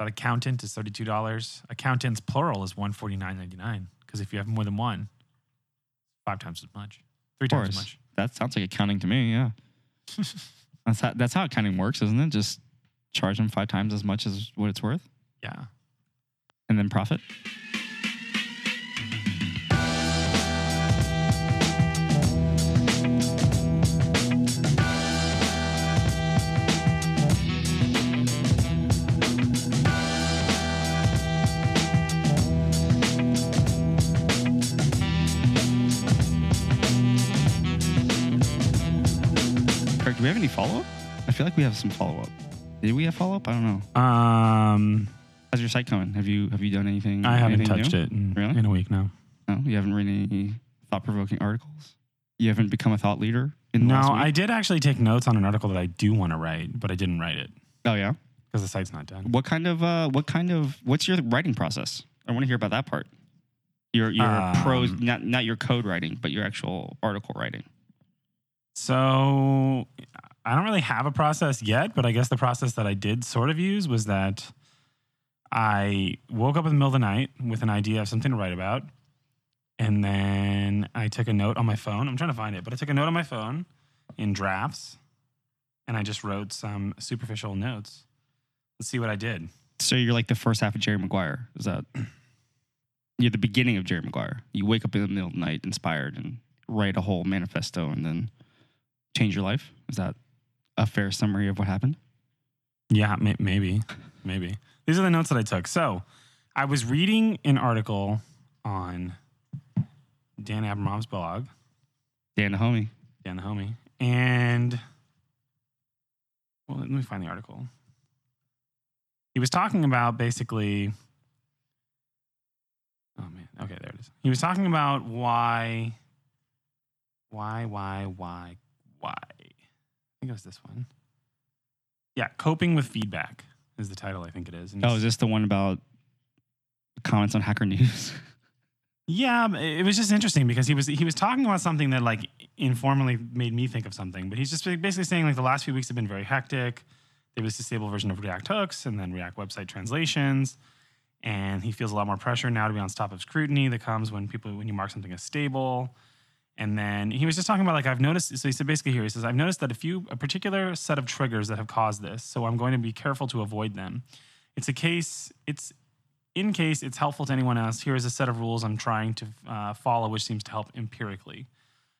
But accountant is thirty two dollars. Accountants plural is one forty nine ninety nine. Because if you have more than one, five times as much, three times as much. That sounds like accounting to me. Yeah. that's how that's how accounting works, isn't it? Just charge them five times as much as what it's worth, Yeah. and then profit. Follow up? I feel like we have some follow up. Did we have follow up? I don't know. Um, How's your site going? Have you have you done anything? I haven't anything touched new? it in, Really? in a week now. No, you haven't written any thought provoking articles. You haven't become a thought leader in the No? I did actually take notes on an article that I do want to write, but I didn't write it Oh yeah. because the site's not done. What kind of uh what kind of what's your writing process? I want to hear about that part. Your your Um, prose not not your code writing, but your actual article writing. So I don't really have a process yet, but I guess the process that I did sort of use was that I woke up in the middle of the night with an idea of something to write about. And then I took a note on my phone. I'm trying to find it, but I took a note on my phone in drafts and I just wrote some superficial notes. Let's see what I did. So you're like the first half of Jerry Maguire. Is that you're the beginning of Jerry Maguire. You wake up in the middle of the night inspired and write a whole manifesto and then change your life. Is that a fair summary of what happened? Yeah, may- maybe, maybe. These are the notes that I took. So, I was reading an article on Dan Abramov's blog, Dan the homie. Dan the homie, and well, let me find the article. He was talking about basically. Oh man, okay, there it is. He was talking about why, why, why, why, why. I think it was this one. Yeah, coping with feedback is the title. I think it is. And Oh, is this the one about comments on Hacker News? Yeah, but it was just interesting because he was he was talking about something that like informally made me think of something. But he's just basically saying like the last few weeks have been very hectic. There was a stable version of React hooks and then React website translations, and he feels a lot more pressure now to be on top of scrutiny that comes when people when you mark something as stable. And then he was just talking about like I've noticed. So he said basically here he says I've noticed that a few a particular set of triggers that have caused this. So I'm going to be careful to avoid them. It's a case. It's in case it's helpful to anyone else, here is a set of rules I'm trying to uh, follow, which seems to help empirically.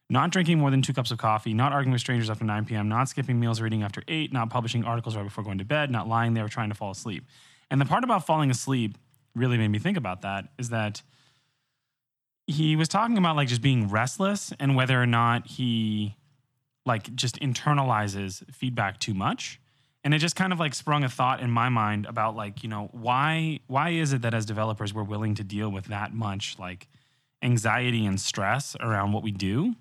Not drinking more than two cups of coffee, not arguing with strangers after 9 p.m., not skipping meals or eating after 8, not publishing articles right before going to bed, not lying there trying to fall asleep. And the part about falling asleep really made me think about that is that he was talking about like just being restless and whether or not he like just internalizes feedback too much. And it just kind of like sprung a thought in my mind about like you know why why is it that as developers we're willing to deal with that much like anxiety and stress around what we do?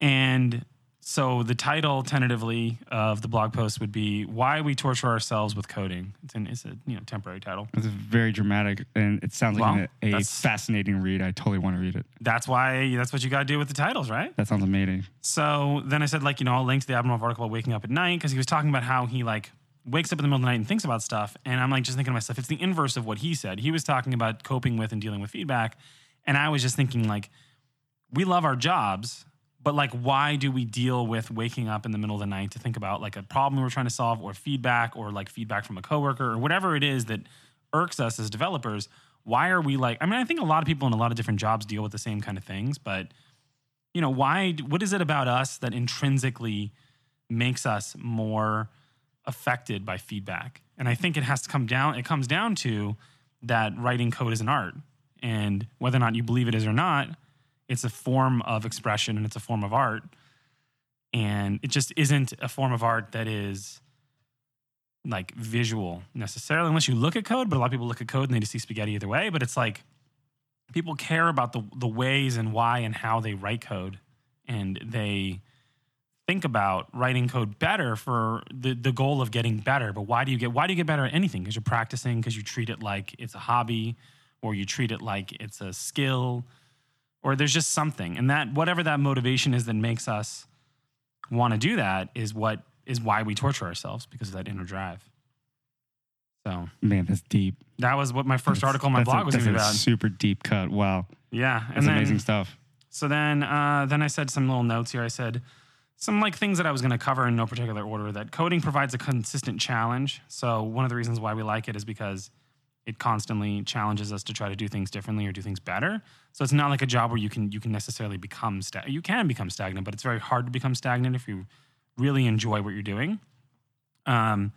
And so the title tentatively of the blog post would be why we torture ourselves with coding it's, an, it's a you know temporary title It's very dramatic, and it sounds like Well, a, a fascinating read. I totally want to read it. that's why that's what you got to do with the titles right That sounds amazing. So then I said, like, you know, I'll link to the Abramov article about waking up at night because he was talking about how he like wakes up in the middle of the night and thinks about stuff. And I'm like just thinking to myself, it's the inverse of what he said. He was talking about coping with and dealing with feedback. And I was just thinking, like, we love our jobs, but like, why do we deal with waking up in the middle of the night to think about like a problem we're trying to solve or feedback or like feedback from a coworker or whatever it is that irks us as developers? Why are we like, I mean, I think a lot of people in a lot of different jobs deal with the same kind of things, but you know why what is it about us that intrinsically makes us more affected by feedback and i think it has to come down it comes down to that writing code is an art and whether or not you believe it is or not it's a form of expression and it's a form of art. And it just isn't a form of art that is like visual necessarily unless you look at code but a lot of people look at code and they just see spaghetti either way. But it's like people care about the the ways and why and how they write code and they think about writing code better for the, the goal of getting better. But why do you get why do you get better at anything? Because you're practicing because you treat it like it's a hobby or you treat it like it's a skill or there's just something and that whatever that motivation is that makes us want to do that is what is why we torture ourselves because of that inner drive So Man, that's deep. that was what my first That's- article on my that's a- blog was that's about. Super deep cut. Wow, Yeah, that's and then amazing stuff. so then uh, then I said some little notes here. I said some like things that I was going to cover in no particular order. That coding provides a consistent challenge. So one of the reasons why we like it is because it constantly challenges us to try to do things differently or do things better. So it's not like a job where you can you can necessarily become sta- you can become stagnant, but it's very hard to become stagnant if you really enjoy what you're doing. Um,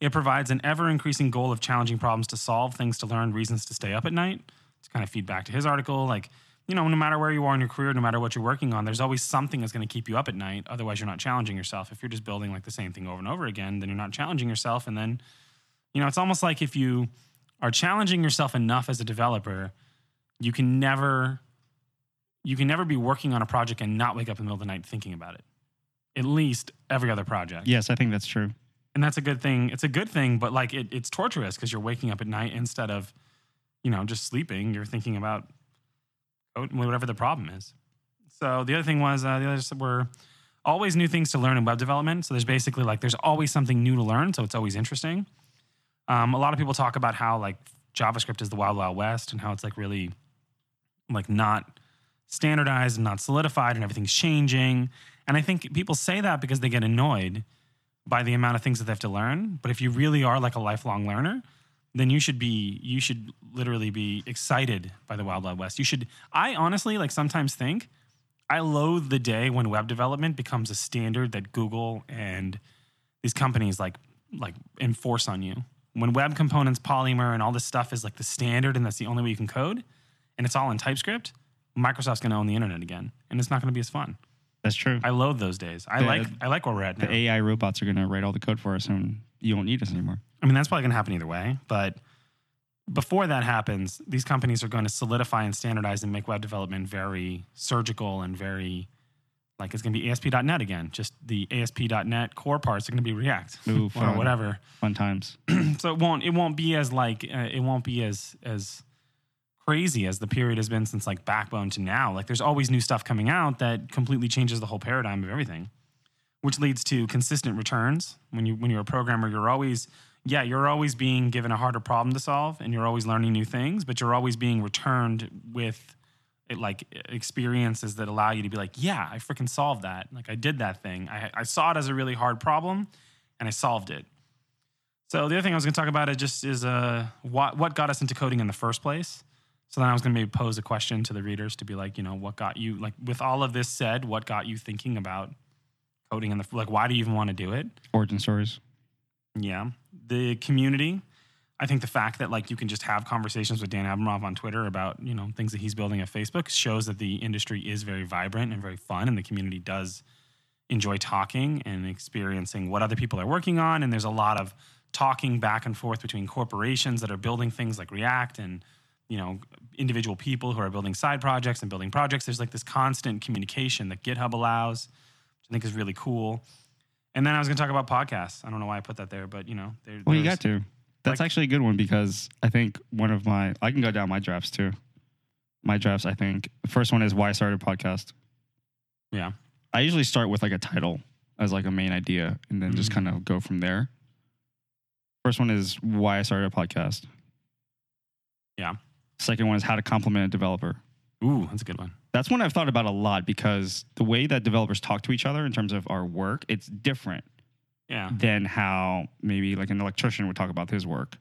it provides an ever increasing goal of challenging problems to solve, things to learn, reasons to stay up at night. To kind of feed back to his article, like you know, no matter where you are in your career, no matter what you're working on, there's always something that's going to keep you up at night. Otherwise, you're not challenging yourself. If you're just building like the same thing over and over again, then you're not challenging yourself. And then, you know, it's almost like if you are challenging yourself enough as a developer, you can never, you can never be working on a project and not wake up in the middle of the night thinking about it. At least every other project. Yes, I think that's true. And that's a good thing. It's a good thing, but like it, it's torturous because you're waking up at night instead of, you know, just sleeping. You're thinking about whatever the problem is. So the other thing was uh, the others were always new things to learn in web development. So there's basically like there's always something new to learn. So it's always interesting. Um, a lot of people talk about how like JavaScript is the wild wild west and how it's like really like not standardized and not solidified and everything's changing. And I think people say that because they get annoyed by the amount of things that they have to learn. But if you really are like a lifelong learner, then you should be you should literally be excited by the wild wild west. You should I honestly like sometimes think I loathe the day when web development becomes a standard that Google and these companies like like enforce on you. When web components, Polymer, and all this stuff is like the standard, and that's the only way you can code, and it's all in TypeScript, Microsoft's going to own the internet again, and it's not going to be as fun. That's true. I loathe those days. I The- like I like where we're at now. the AI robots are going to write all the code for us, and you won't need us anymore. I mean, that's probably going to happen either way. But before that happens, these companies are going to solidify and standardize and make web development very surgical and very like it's going to be ASP.NET again. Just the ASP.NET core parts are going to be React Ooh, or whatever. Fun times. So it won't it won't be as like uh, it won't be as as crazy as the period has been since like Backbone to now. Like there's always new stuff coming out that completely changes the whole paradigm of everything, which leads to consistent returns. When you when you're a programmer, you're always yeah, you're always being given a harder problem to solve and you're always learning new things, but you're always being returned with it, like experiences that allow you to be like, yeah, I freaking solved that. Like I did that thing. I, I saw it as a really hard problem and I solved it. So the other thing I was going to talk about it just is uh, what what got us into coding in the first place. So then I was going to maybe pose a question to the readers to be like, you know, what got you like with all of this said, what got you thinking about coding in the like why do you even want to do it? Origin stories. Yeah, the community. I think the fact that like you can just have conversations with Dan Abramov on Twitter about you know things that he's building at Facebook shows that the industry is very vibrant and very fun, and the community does enjoy talking and experiencing what other people are working on. And there's a lot of talking back and forth between corporations that are building things like React and you know individual people who are building side projects and building projects. There's like this constant communication that GitHub allows, which I think is really cool. And then I was going to talk about podcasts. I don't know why I put that there, but you know, there, Well, you got to. That's like- actually a good one because I think one of my I can go down my drafts too. My drafts, I think the first one is why I started a podcast. Yeah. I usually start with like a title as like a main idea, and then just Mhm. kind of go from there. First one is why I started a podcast. Yeah. Second one is how to compliment a developer. Ooh, that's a good one. That's one I've thought about a lot because the way that developers talk to each other in terms of our work, it's different Yeah. than how maybe like an electrician would talk about his work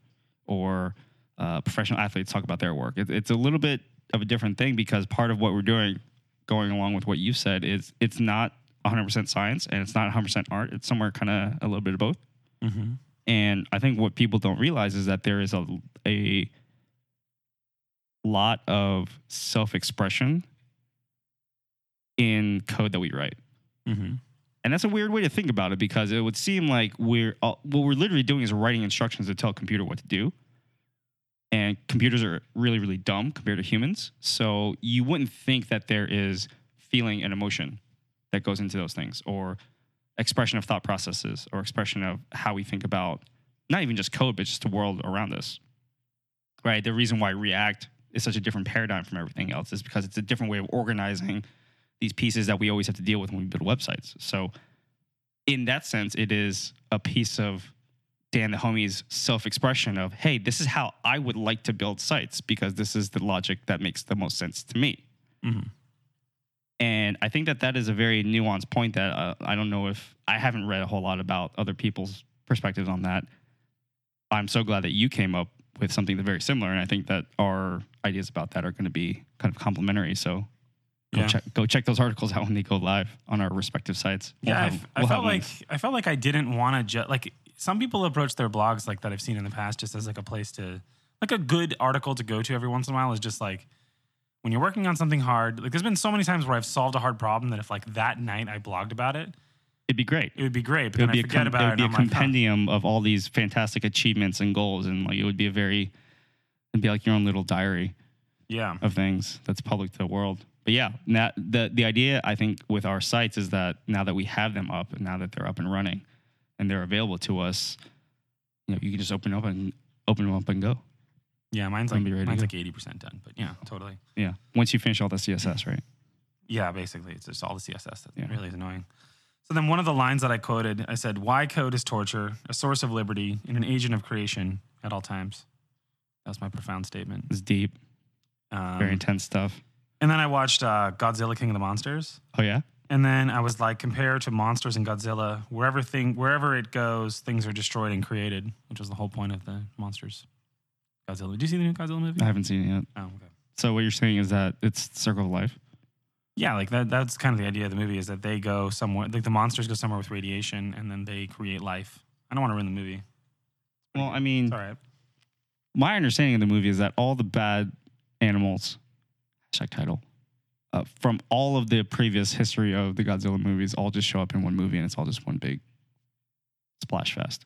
or uh, professional athletes talk about their work. It, it's a little bit of a different thing because part of what we're doing, going along with what you said, is it's not 100% science and it's not 100% art. It's somewhere kind of a little bit of both. Mm-hmm. And I think what people don't realize is that there is a, a lot of self expression in code that we write. Mm-hmm. And that's a weird way to think about it because it would seem like we're all, what we're literally doing is writing instructions to tell a computer what to do. And computers are really, really dumb compared to humans. So you wouldn't think that there is feeling and emotion that goes into those things or expression of thought processes or expression of how we think about not even just code, but just the world around us. Right? The reason why React is such a different paradigm from everything else is because it's a different way of organizing these pieces that we always have to deal with when we build websites. So, in that sense, it is a piece of Dan the homie's self expression of, hey, this is how I would like to build sites because this is the logic that makes the most sense to me. Mhm. And I think that that is a very nuanced point that uh, I don't know if I haven't read a whole lot about other people's perspectives on that. I'm so glad that you came up with something that's very similar. And I think that our ideas about that are going to be kind of complementary. So go, Yeah. check, go check those articles out when they go live on our respective sites. We'll Yeah, I have- f- I, we'll have felt like links. I felt like I didn't want to just like some people approach their blogs like that I've seen in the past just as like a place to like a good article to go to every once in a while is just like when you're working on something hard. Like there's been so many times where I've solved a hard problem that if like that night I blogged about it, it'd be great. it would be great. But it would then be I a, forget com- about it it. would be a I'm like, compendium of all these fantastic achievements and goals, and like it would be a very, it'd be like your own little diary yeah, of things that's public to the world. But yeah, that the the idea I think with our sites is that now that we have them up and now that they're up and running, and they're available to us, you know, you can just open up and open them up and go. yeah. Mine's like mine's like eighty percent done. But yeah, totally. Yeah, once you finish all the CSS, right? Yeah, basically, it's just all the CSS that Yeah. really is annoying. So then, one of the lines that I quoted, I said, "Why code is torture, a source of liberty, and an agent of creation at all times." That was my profound statement. It's deep, Um, very intense stuff. And then I watched uh, Godzilla King of the Monsters, Oh yeah, and then I was like, compare to monsters and Godzilla, wherever thing wherever it goes, things are destroyed and created, which was the whole point of the monsters. Godzilla. Did you see the new Godzilla movie? I haven't seen it yet. oh, okay. So what you're saying is that it's circle of life. Yeah, like that. That's kind of the idea of the movie is that they go somewhere, like the monsters go somewhere with radiation, and then they create life. I don't want to ruin the movie. Well, I mean, It's all right. my understanding of the movie is that all the bad animals, hashtag title, uh, from all of the previous history of the Godzilla movies, all just show up in one movie, and it's all just one big splash fest.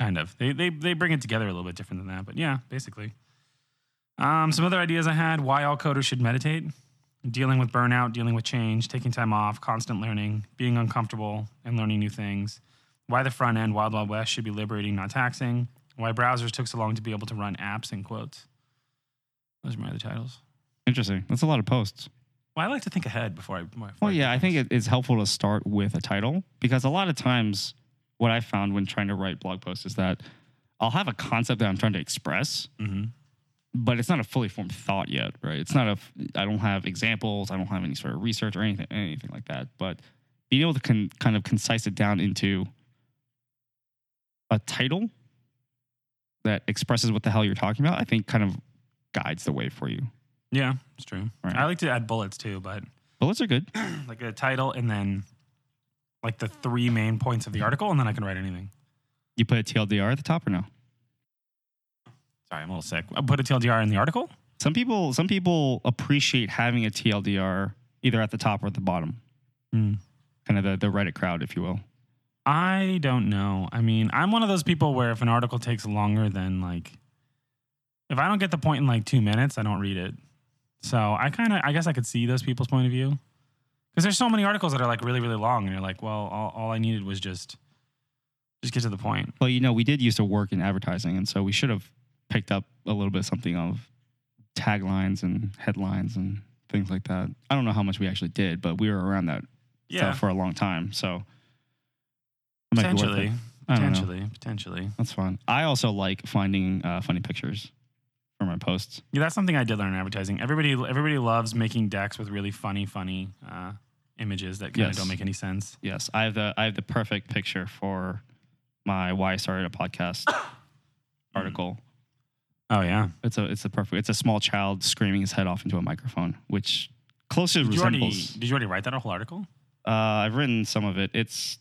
Kind of. They they they bring it together a little bit different than that, but yeah, basically. Um, some other ideas I had: why all coders should meditate, dealing with burnout, dealing with change, taking time off, constant learning, being uncomfortable, and learning new things. Why the front end, Wild Wild West, should be liberating, not taxing. Why browsers took so long to be able to run apps in quotes. Those are my other titles. Interesting. That's a lot of posts. Well, I like to think ahead before I. Before Well, yeah, I think it, it's helpful to start with a title because a lot of times, what I found when trying to write blog posts is that I'll have a concept that I'm trying to express, Mhm. but it's not a fully formed thought yet, right? It's not a. I don't have examples. I don't have any sort of research or anything, anything like that. But being able to con, kind of concise it down into a title that expresses what the hell you're talking about, I think kind of guides the way for you. Yeah, it's true. Right. I like to add bullets too, but Bullets are good. like a title and then like the three main points of the article, and then I can write anything. You put a TLDR at the top or no? Sorry, I'm a little sick. I put a TLDR in the article. Some people some people appreciate having a TLDR either at the top or at the bottom. Hmm. Kind of the, the Reddit crowd, if you will. I don't know. I mean, I'm one of those people where if an article takes longer than like, if I don't get the point in like two minutes, I don't read it. So I kind of, I guess I could see those people's point of view because there's so many articles that are like really, really long, and you're like, well, all, all I needed was just, just get to the point. Well, you know, we did used to work in advertising, and so we should have picked up a little bit something of taglines and headlines and things like that. I don't know how much we actually did, but we were around that Yeah, stuff for a long time. So it might be worth it. potentially, I don't know. potentially, potentially. That's fun. I also like finding uh, funny pictures for my posts. Yeah, that's something I did learn in advertising. Everybody, everybody loves making decks with really funny, funny uh, images that kind of Yes. don't make any sense. Yes, I have the I have the perfect picture for my why I started a podcast article. Oh yeah, It's a it's a perfect it's a small child screaming his head off into a microphone, which closely did you, already, resembles. did you already write that whole article? Uh, I've written some of it. It's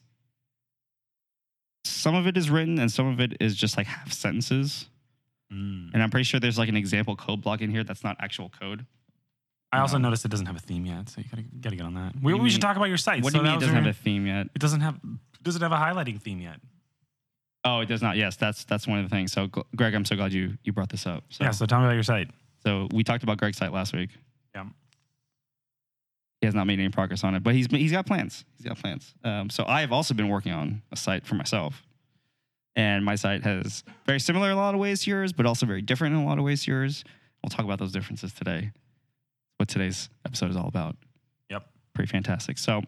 some of it is written and some of it is just like half sentences. Mm. And I'm pretty sure there's like an example code block in here that's not actual code. I also No. noticed it doesn't have a theme yet, so you gotta, gotta get on that. We, do you we should talk about your site. What So do you mean it doesn't your- have a theme yet? It doesn't have. Does it have a highlighting theme yet? Oh, it does not. Yes, that's that's one of the things. So, Greg, I'm so glad you you brought this up. So, Yeah. So tell me about your site. so we talked about Greg's site last week. Yeah. He has not made any progress on it, but he's he's got plans. He's got plans. Um, so I have also been working on a site for myself, and my site has very similar in a lot of ways to yours, but also very different in a lot of ways to yours. We'll talk about those differences today. What today's episode is all about. Yep. Pretty fantastic. So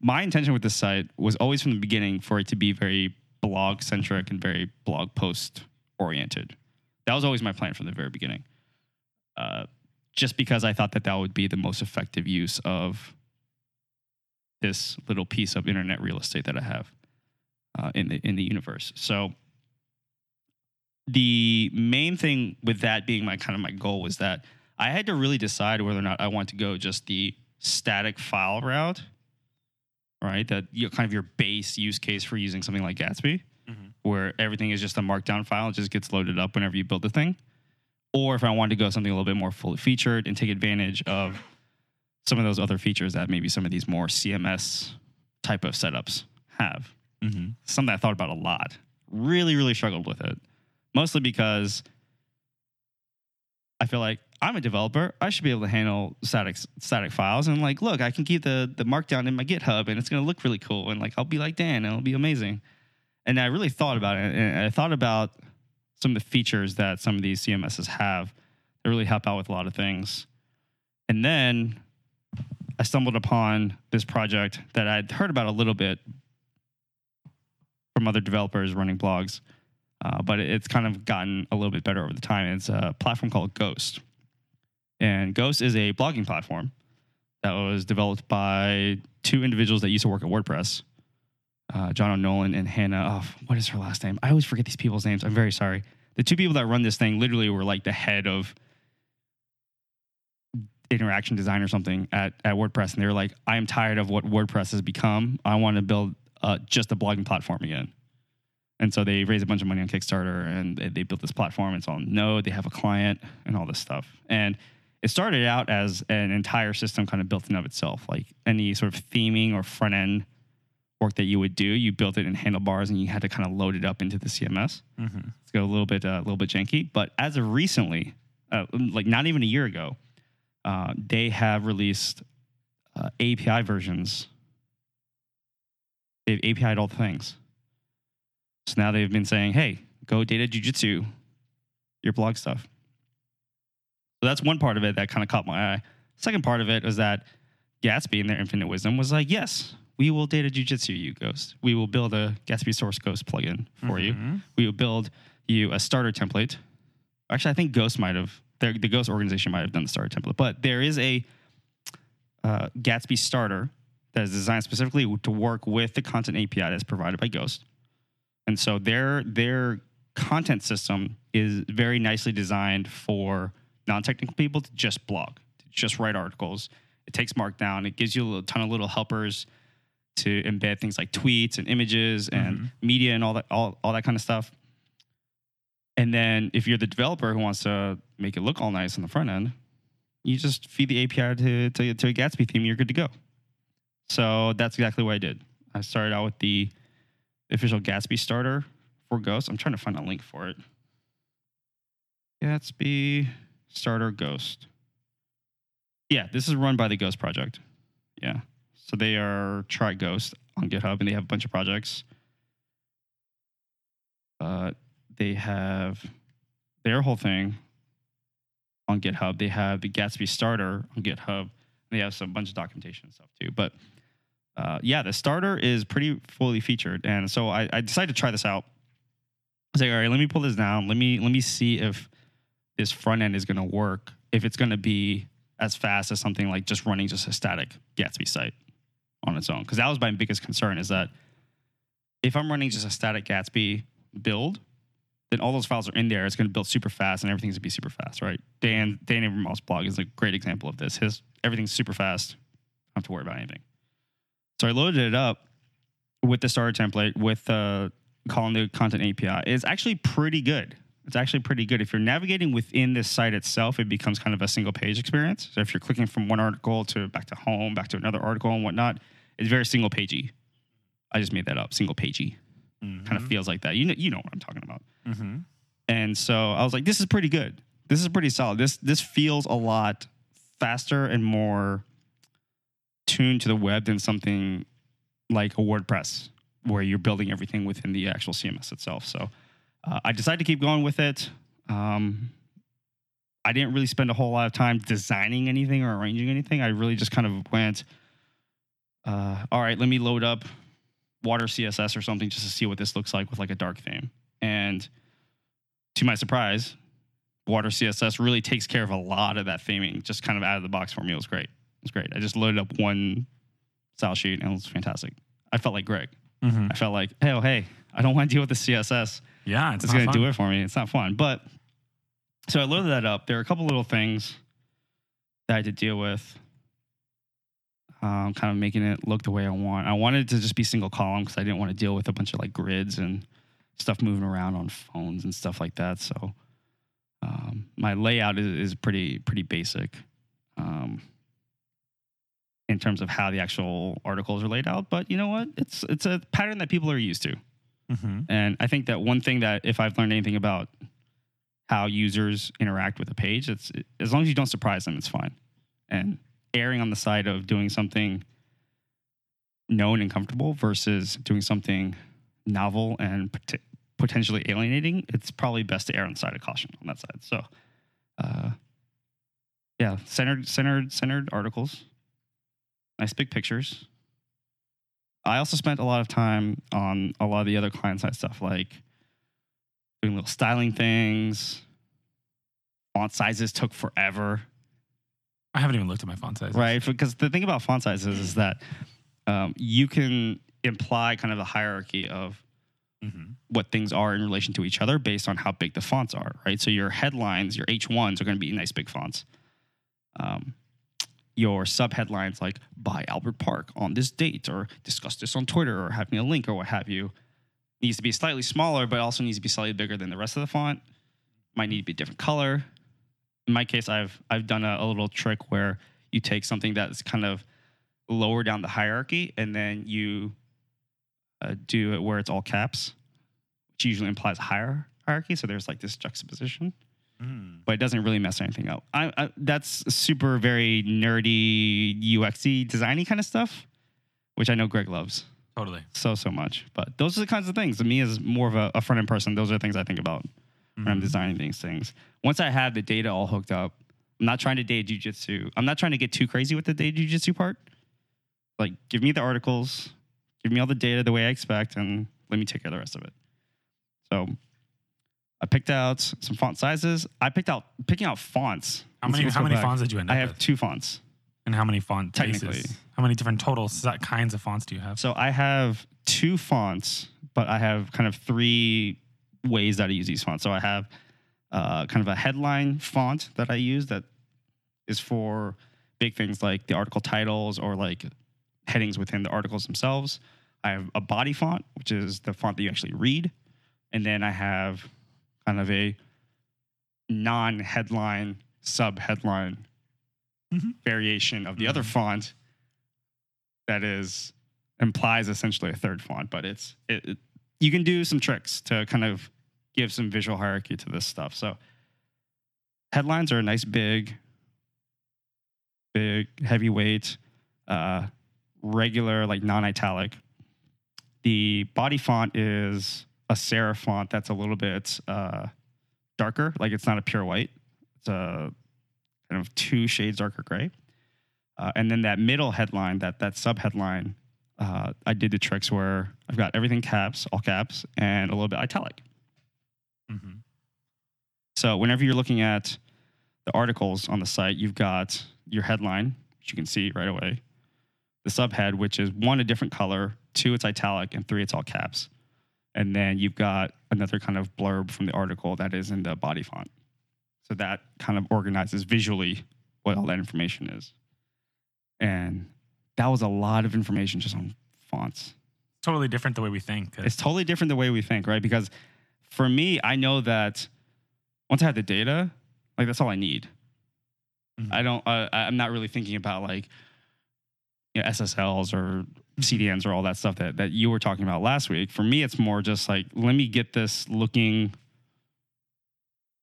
my intention with this site was always from the beginning for it to be very blog centric and very blog post oriented. That was always my plan from the very beginning. Uh, just because I thought that that would be the most effective use of this little piece of internet real estate that I have uh, in the in the universe. So the main thing with that being my kind of my goal was that I had to really decide whether or not I want to go just the static file route, right? That you know, kind of your base use case for using something like Gatsby, Mhm. where everything is just a markdown file, it just gets loaded up whenever you build the thing. Or if I wanted to go something a little bit more fully featured and take advantage of some of those other features that maybe some of these more CMS type of setups have Mm-hmm. something I thought about a lot. Really, really struggled with it. Mostly because I feel like I'm a developer. I should be able to handle static static files. And like, look, I can keep the the markdown in my GitHub and it's gonna look really cool. And like I'll be like Dan and it'll be amazing. And I really thought about it. And I thought about some of the features that some of these CMSs have that really help out with a lot of things. And then I stumbled upon this project that I'd heard about a little bit from other developers running blogs, uh, but it's kind of gotten a little bit better over the time. It's a platform called Ghost, and Ghost is a blogging platform that was developed by two individuals that used to work at WordPress, uh, John O'Nolan and Hannah. Oh, what is her last name? I always forget these people's names. I'm very sorry. The two people that run this thing literally were like the head of interaction design or something at, at WordPress, and they were like, "I am tired of what WordPress has become. I want to build uh, just a blogging platform again." And so they raised a bunch of money on Kickstarter, and they, they built this platform. It's on Node. They have a client and all this stuff. And it started out as an entire system, kind of built in of itself. Like any sort of theming or front end work that you would do, you built it in handlebars, and you had to kind of load it up into the CMS Mm-hmm. it's got a little bit uh, a little bit janky. But as of recently, uh, like not even a year ago, uh, they have released uh, API versions. They've API'd all the things. So now they've been saying, "Hey, go data jujitsu your blog stuff." So that's one part of it that kind of caught my eye. Second part of it was that Gatsby, in their infinite wisdom, was like, "Yes, we will data jujitsu you, Ghost. We will build a Gatsby source Ghost plugin for you." Mm-hmm. we will build you a starter template. Actually, I think Ghost might have the, the Ghost organization might have done the starter template, but there is a uh, Gatsby starter that is designed specifically to work with the content API that's provided by Ghost, and so their their content system is very nicely designed for non-technical people to just blog, to just write articles. It takes Markdown. It gives you a ton of little helpers to embed things like tweets and images and mm-hmm. media and all that all, all that kind of stuff. And then if you're the developer who wants to make it look all nice on the front end, you just feed the API to, to, to a Gatsby theme, you're good to go. So that's exactly what I did. I started out with the official Gatsby starter for Ghost. I'm trying to find a link for it. Gatsby starter Ghost. Yeah, this is run by the Ghost project. Yeah. So they are Try Ghost on GitHub and they have a bunch of projects. Uh, they have their whole thing on GitHub. They have the Gatsby starter on GitHub. They have some bunch of documentation and stuff too. But uh, yeah, the starter is pretty fully featured, and so I, I decided to try this out. I was like, all right, let me pull this down. Let me let me see if this front end is going to work. If it's going to be as fast as something like just running just a static Gatsby site on its own, because that was my biggest concern is that if I'm running just a static Gatsby build, then all those files are in there. It's going to build super fast, and everything's going to be super fast, right? Dan Dan Abramov's blog is a great example of this. His everything's super fast. Don't have to worry about anything. So I loaded it up with the starter template with uh, calling the content API. It's actually pretty good. It's actually pretty good. If you're navigating within this site itself, it becomes kind of a single page experience. So if you're clicking from one article to back to home, back to another article and whatnot, it's very single pagey. I just made that up. Single pagey kind of feels like that. You know, you know what I'm talking about. Mm-hmm. And so I was like, this is pretty good. This is pretty solid. This this feels a lot faster and more tuned to the web than something like a WordPress, where you're building everything within the actual CMS itself. So uh, I decided to keep going with it. Um, I didn't really spend a whole lot of time designing anything or arranging anything. I really just kind of went, uh, all right, let me load up water CSS or something just to see what this looks like with like a dark theme. And to my surprise, water CSS really takes care of a lot of that theming just kind of out of the box for me. It was great. It was great. I just loaded up one style sheet and it was fantastic. I felt like Greg. Mhm. I felt like, hey, oh, hey, I don't want to deal with the CSS. Yeah, it's, It's going to do it for me. It's not fun. But so I loaded that up. There are a couple little things that I had to deal with, um, kind of making it look the way I want. I wanted it to just be single column because I didn't want to deal with a bunch of like grids and stuff moving around on phones and stuff like that. So um, my layout is, is pretty pretty basic um, in terms of how the actual articles are laid out. But you know what? It's it's a pattern that people are used to. Mhm. And I think that one thing that if I've learned anything about how users interact with a page, it's as long as you don't surprise them, it's fine. And erring on the side of doing something known and comfortable versus doing something novel and pot- potentially alienating, it's probably best to err on the side of caution on that side. So, uh, yeah, centered, centered, centered articles, nice big pictures. I also spent a lot of time on a lot of the other client side stuff, like doing little styling things. Font sizes took forever, I haven't even looked at my font sizes. right? Because the thing about font sizes is that um, you can imply kind of the hierarchy of Mhm. what things are in relation to each other based on how big the fonts are, right? So your headlines, your H1s are going to be nice big fonts. Um, your sub headlines like by Albert Park on this date or discuss this on Twitter or having a link or what have you needs to be slightly smaller, but also needs to be slightly bigger than the rest of the font. Might need to be a different color. In my case, I've I've done a, a little trick where you take something that's kind of lower down the hierarchy and then you uh, do it where it's all caps, which usually implies higher hierarchy. So there's like this juxtaposition, Mm. but it doesn't really mess anything up. I, I that's super very nerdy UXy designy kind of stuff, which I know Greg loves Totally. so so much. But those are the kinds of things. To me, as more of a, a front end person, those are the things I think about when I'm Mhm. designing these things. Once I have the data all hooked up, I'm not trying to data jujitsu. I'm not trying to get too crazy with the data jujitsu part. Like, give me the articles, give me all the data the way I expect, and let me take care of the rest of it. So, I picked out some font sizes. I picked out picking out fonts. How many how many back. fonts did you end up I have with? two fonts. And how many font Technically. bases? How many different total kinds of fonts do you have? So I have two fonts, but I have kind of three ways that I use these fonts. So I have uh, kind of a headline font that I use that is for big things like the article titles or like headings within the articles themselves. I have a body font, which is the font that you actually read. And then I have kind of a non headline, sub headline Mhm. variation of the other font that is implies essentially a third font, but it's it, it- you can do some tricks to kind of give some visual hierarchy to this stuff. So headlines are a nice big, big heavyweight, uh, regular like non-italic. The body font is a serif font that's a little bit uh, darker, like it's not a pure white. It's a kind of two shades darker gray. Uh, and then that middle headline, that that sub headline, uh, I did the tricks where I've got everything caps, all caps, and a little bit italic. Mhm. So whenever you're looking at the articles on the site, you've got your headline, which you can see right away, the subhead, which is one a different color, two it's italic, and three it's all caps. And then you've got another kind of blurb from the article that is in the body font. So that kind of organizes visually what all that information is. And that was a lot of information just on fonts. Totally different the way we think. It's totally different the way we think, right? Because for me, I know that once I have the data, like that's all I need. Mhm. I don't. Uh, I'm not really thinking about like you know, SSLs or CDNs or all that stuff that that you were talking about last week. For me, it's more just like let me get this looking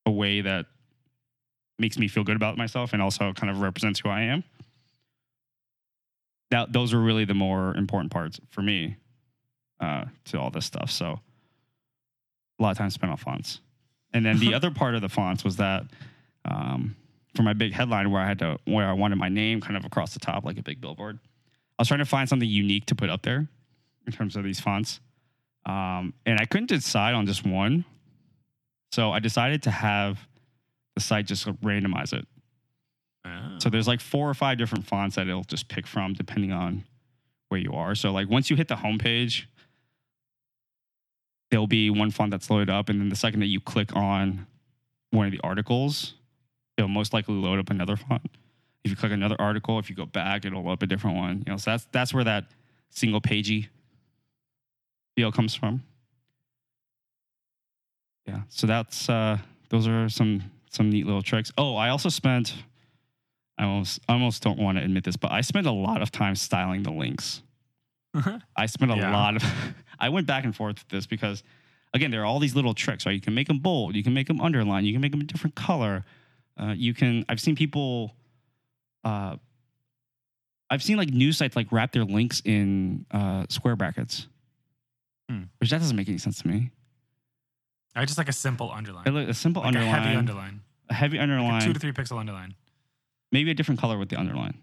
a way that makes me feel good about myself and also kind of represents who I am. That those are really the more important parts for me uh, to all this stuff. So a lot of time spent on fonts. And then the other part of the fonts was that um, for my big headline where I had to where I wanted my name kind of across the top like a big billboard. I was trying to find something unique to put up there in terms of these fonts. Um, and I couldn't decide on just one. So I decided to have the site just randomize it. Oh. So there's like four or five different fonts that it'll just pick from depending on where you are. So like once you hit the homepage, there'll be one font that's loaded up, and then the second that you click on one of the articles, it'll most likely load up another font. If you click another article, if you go back, it'll load up a different one. You know, so that's that's where that single pagey feel comes from. Yeah. So that's uh those are some some neat little tricks. Oh, I also spent I almost I almost don't want to admit this, but I spent a lot of time styling the links. Uh-huh. I spent a Yeah. lot of I went back and forth with this because again, there are all these little tricks, right? You can make them bold, you can make them underline, you can make them a different color. Uh, you can I've seen people uh I've seen like news sites like wrap their links in uh, square brackets. Hmm. Which that doesn't make any sense to me. I just like a simple underline. A, a simple like underline, a heavy underline. a heavy Like a two to three pixel underline. maybe a different color with the underline.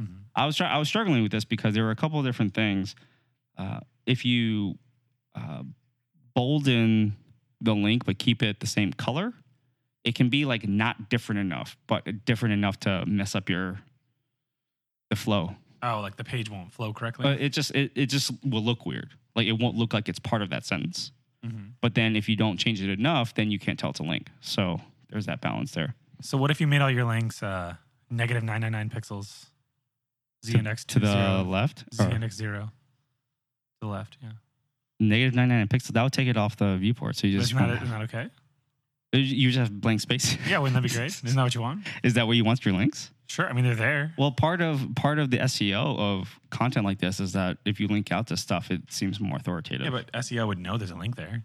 Mhm. I was try- I was struggling with this because there were a couple of different things. Uh, if you uh, bolden the link but keep it the same color, it can be like not different enough, but different enough to mess up your the flow. Oh, like the page won't flow correctly. Uh, it just it, it just will look weird. Like it won't look like it's part of that sentence. Mhm. But then if you don't change it enough, then you can't tell it's a link. So there's that balance there. So what if you made all your links uh, negative 999 pixels? Z To- index to the zero. left, Z index zero. To the left, yeah. negative 99 pixels. That would take it off the viewport. So you just Isn't that, isn't that okay? You just have blank space. Yeah, wouldn't that be great? Isn't that what you want? Is that what you want for your links? Sure. I mean, they're there. Well, part of part of the SEO of content like this is that if you link out to stuff, it seems more authoritative. Yeah, but SEO would know there's a link there.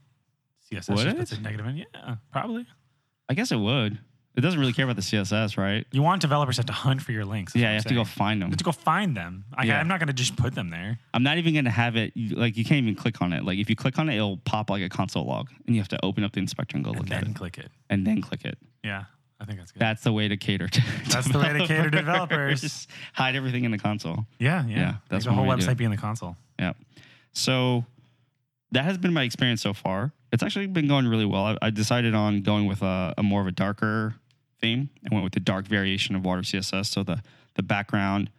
CSS Would just puts a negative in. Yeah, probably. I guess it would. It doesn't really care about the CSS, right? You want developers to have to hunt for your links. Yeah, you have to go saying. find You them. have to go find them. I, Yeah. I'm not going to just put them there. I'm not even gonna have it. Like you can't even click on it. Like if you click on it, it'll pop like a console log, and you have to open up the inspector and go And look at then it, click it. and then click it. Yeah, I think that's good. That's the way to cater to. That's the way to cater to developers. Just hide everything in the console. yeah, yeah. Yeah, that's the whole to website it. be in the console. Yeah. So that has been my experience so far. It's actually been going really well. I, I decided on going with a, a more of a darker theme. I went with the dark variation of Water CSS. So the the background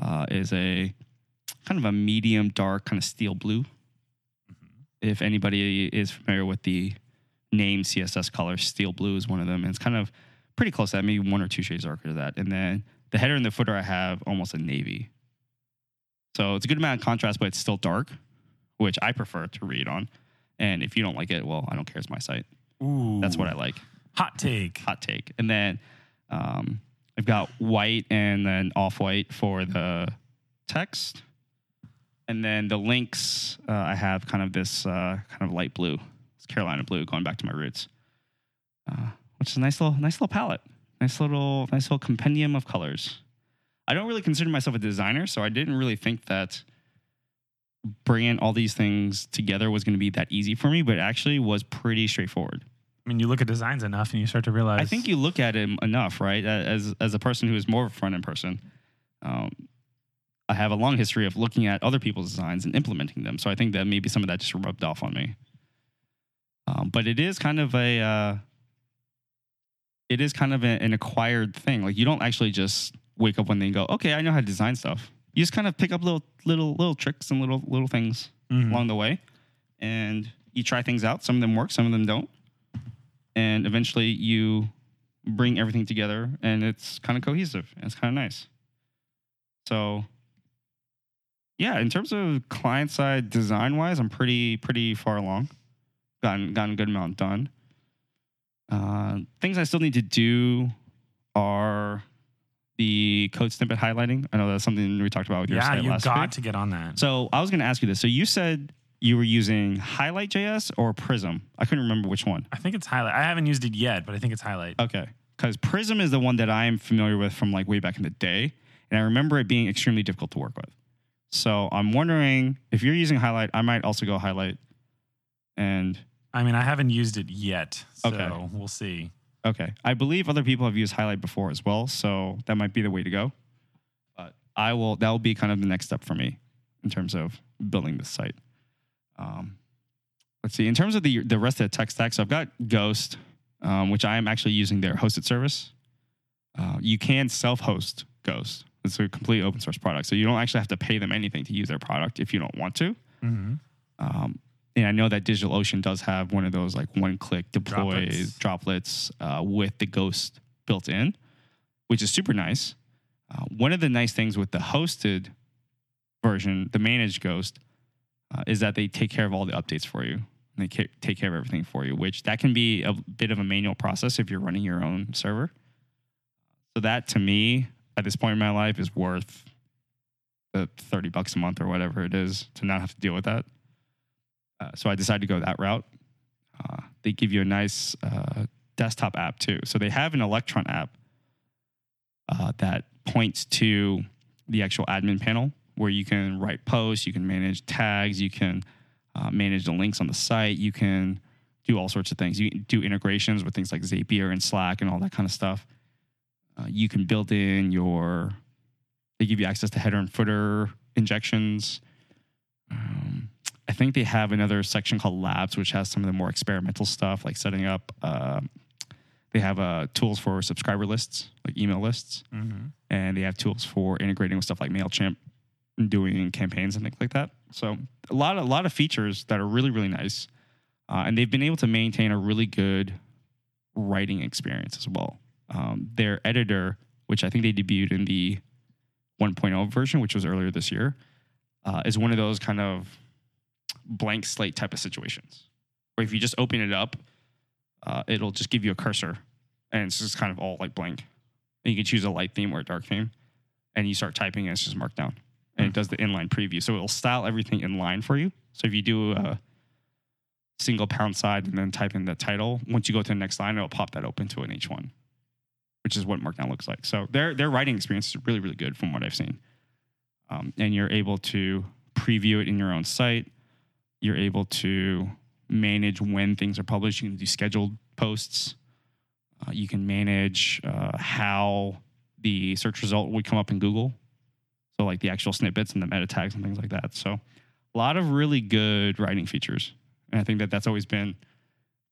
uh, is a kind of a medium dark, kind of steel blue. If anybody is familiar with the name CSS color, steel blue is one of them. And it's kind of pretty close to that, maybe one or two shades darker to that. And then the header and the footer I have almost a navy. So it's a good amount of contrast, but it's still dark, which I prefer to read on. And if you don't like it, well, I don't care. It's my site. Ooh, That's what I like. Hot take. Hot take. And then um, I've got white and then off white for the text. And then the links, uh, I have kind of this uh, kind of light blue. It's Carolina blue, going back to my roots, uh, which is a nice little, nice little palette. Nice little, nice little compendium of colors. I don't really consider myself a designer, so I didn't really think that bringing all these things together was going to be that easy for me, but it actually was pretty straightforward. I mean, you look at designs enough and you start to realize. I think you look at it enough, right? As as a person who is more of a front end person, um, I have a long history of looking at other people's designs and implementing them. So I think that maybe some of that just rubbed off on me. Um, but it is kind of a, uh, it is kind of a, an acquired thing. Like you don't actually just wake up one day and go, okay, I know how to design stuff. You just kind of pick up little little little tricks and little little things Mhm. along the way, and you try things out. Some of them work, some of them don't, and eventually you bring everything together, and it's kind of cohesive and it's kind of nice. So, yeah, in terms of client side design wise, I'm pretty pretty far along. Gotten gotten a good amount done. Uh, things I still need to do are the code snippet highlighting. I know that's something we talked about with your yeah, site you last got week. to get on that. So I was going to ask you this. So you said you were using Highlight JS or Prism. I couldn't remember which one. I think it's highlight. I haven't used it yet, but I think it's highlight. Okay. Because Prism is the one that I'm familiar with from like way back in the day. And I remember it being extremely difficult to work with. So I'm wondering if you're using Highlight, I might also go Highlight. And I mean, I haven't used it yet, so Okay. we'll see. okay, I believe other people have used Highlight before as well. So that might be the way to go. But I will, that will be kind of the next step for me in terms of building this site. Um, let's see. In terms of the the rest of the tech stack, so I've got Ghost, um, which I am actually using their hosted service. Uh, you can self-host Ghost. It's a complete open source product, so you don't actually have to pay them anything to use their product if you don't want to. Mm-hmm. Um, and I know that DigitalOcean does have one of those like one-click deploy Droplets. droplets, uh, with the Ghost built in, which is super nice. Uh, one of the nice things with the hosted version, the managed Ghost, uh, is that they take care of all the updates for you. And they ca- take care of everything for you, which that can be a bit of a manual process if you're running your own server. So that to me, at this point in my life, is worth the 30 bucks a month or whatever it is to not have to deal with that. Uh, so I decided to go that route. Uh, they give you a nice uh, desktop app too. So they have an Electron app uh, that points to the actual admin panel where you can write posts, you can manage tags, you can uh, manage the links on the site, you can do all sorts of things. You can do integrations with things like Zapier and Slack and all that kind of stuff. Uh, you can build in your, they give you access to header and footer injections. Um, I think they have another section called Labs, which has some of the more experimental stuff, like setting up. Uh, they have uh, tools for subscriber lists, like email lists, Mm-hmm. and they have tools for integrating with stuff like Mailchimp doing campaigns and things like that. So a lot, a lot of features that are really, really nice, uh, and they've been able to maintain a really good writing experience as well. Um, their editor, which I think they debuted in the 1.0 version, which was earlier this year, uh, is one of those kind of blank slate type of situations where if you just open it up, uh, it'll just give you a cursor and it's just kind of all like blank. And you can choose a light theme or a dark theme and you start typing and it's just Markdown. And it does the inline preview. So it'll style everything in line for you. So if you do a single pound side and then type in the title, once you go to the next line, it'll pop that open to an H1, which is what Markdown looks like. So their their writing experience is really, really good from what I've seen. Um, and you're able to preview it in your own site. You're able to manage when things are published. You can do scheduled posts. Uh, you can manage uh, how the search result would come up in Google. So, like the actual snippets and the meta tags and things like that. So, a lot of really good writing features. And I think that that's always been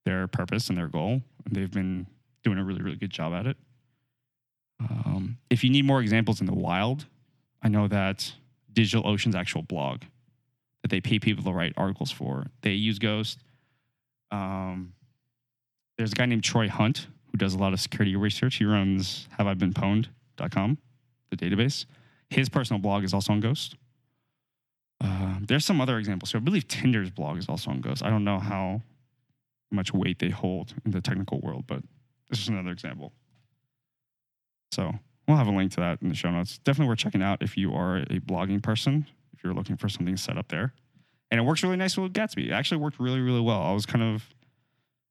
their purpose and their goal. And they've been doing a really, really good job at it. Um, if you need more examples in the wild, I know that DigitalOcean's actual blog that they pay people to write articles for, they use Ghost. Um, there's a guy named Troy Hunt who does a lot of security research. He runs haveibeenpwned.com, the database. His personal blog is also on Ghost. Uh, there's some other examples. So I believe Tinder's blog is also on Ghost. I don't know how much weight they hold in the technical world, but this is another example. So we'll have a link to that in the show notes. Definitely worth checking out if you are a blogging person, if you're looking for something set up there. And it works really nice with Gatsby. It actually worked really, really well. I was kind of,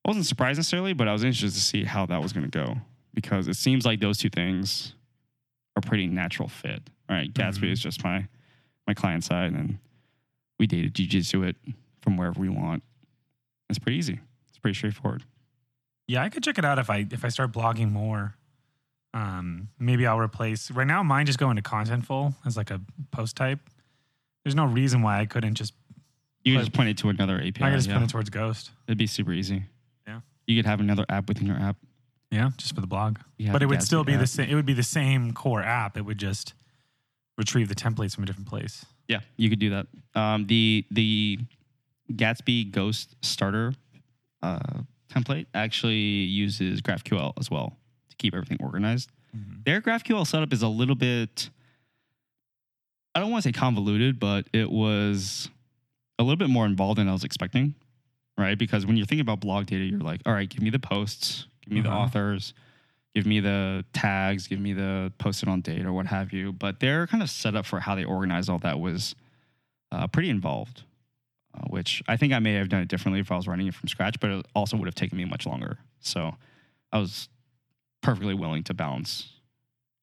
I wasn't surprised necessarily, but I was interested to see how that was going to go because it seems like those two things are pretty natural fit. All right, Gatsby Mhm. is just my my client side, and we data jujitsu it from wherever we want. It's pretty easy. It's pretty straightforward. Yeah, I could check it out if I if I start blogging more. Um, maybe I'll replace. Right now, mine just go into Contentful as like a post type. There's no reason why I couldn't just. You can just point it to another API. I could just yeah. put it towards Ghost. It'd be super easy. Yeah. You could have another app within your app. Yeah, just for the blog. Have but it would still be the same. It would be the same core app. It would just retrieve the templates from a different place. Yeah, you could do that. Um, the the Gatsby Ghost starter uh, template actually uses GraphQL as well to keep everything organized. Their GraphQL setup is a little bit, I don't want to say convoluted, but it was a little bit more involved than I was expecting, right? Because when you're thinking about blog data, you're like, all right, give me the posts, give me the Uh-huh. authors, give me the tags, give me the posted on date or what have you. But their kind of setup for how they organize all that was uh, pretty involved, uh, which I think I may have done it differently if I was running it from scratch, but it also would have taken me much longer. So I was perfectly willing to balance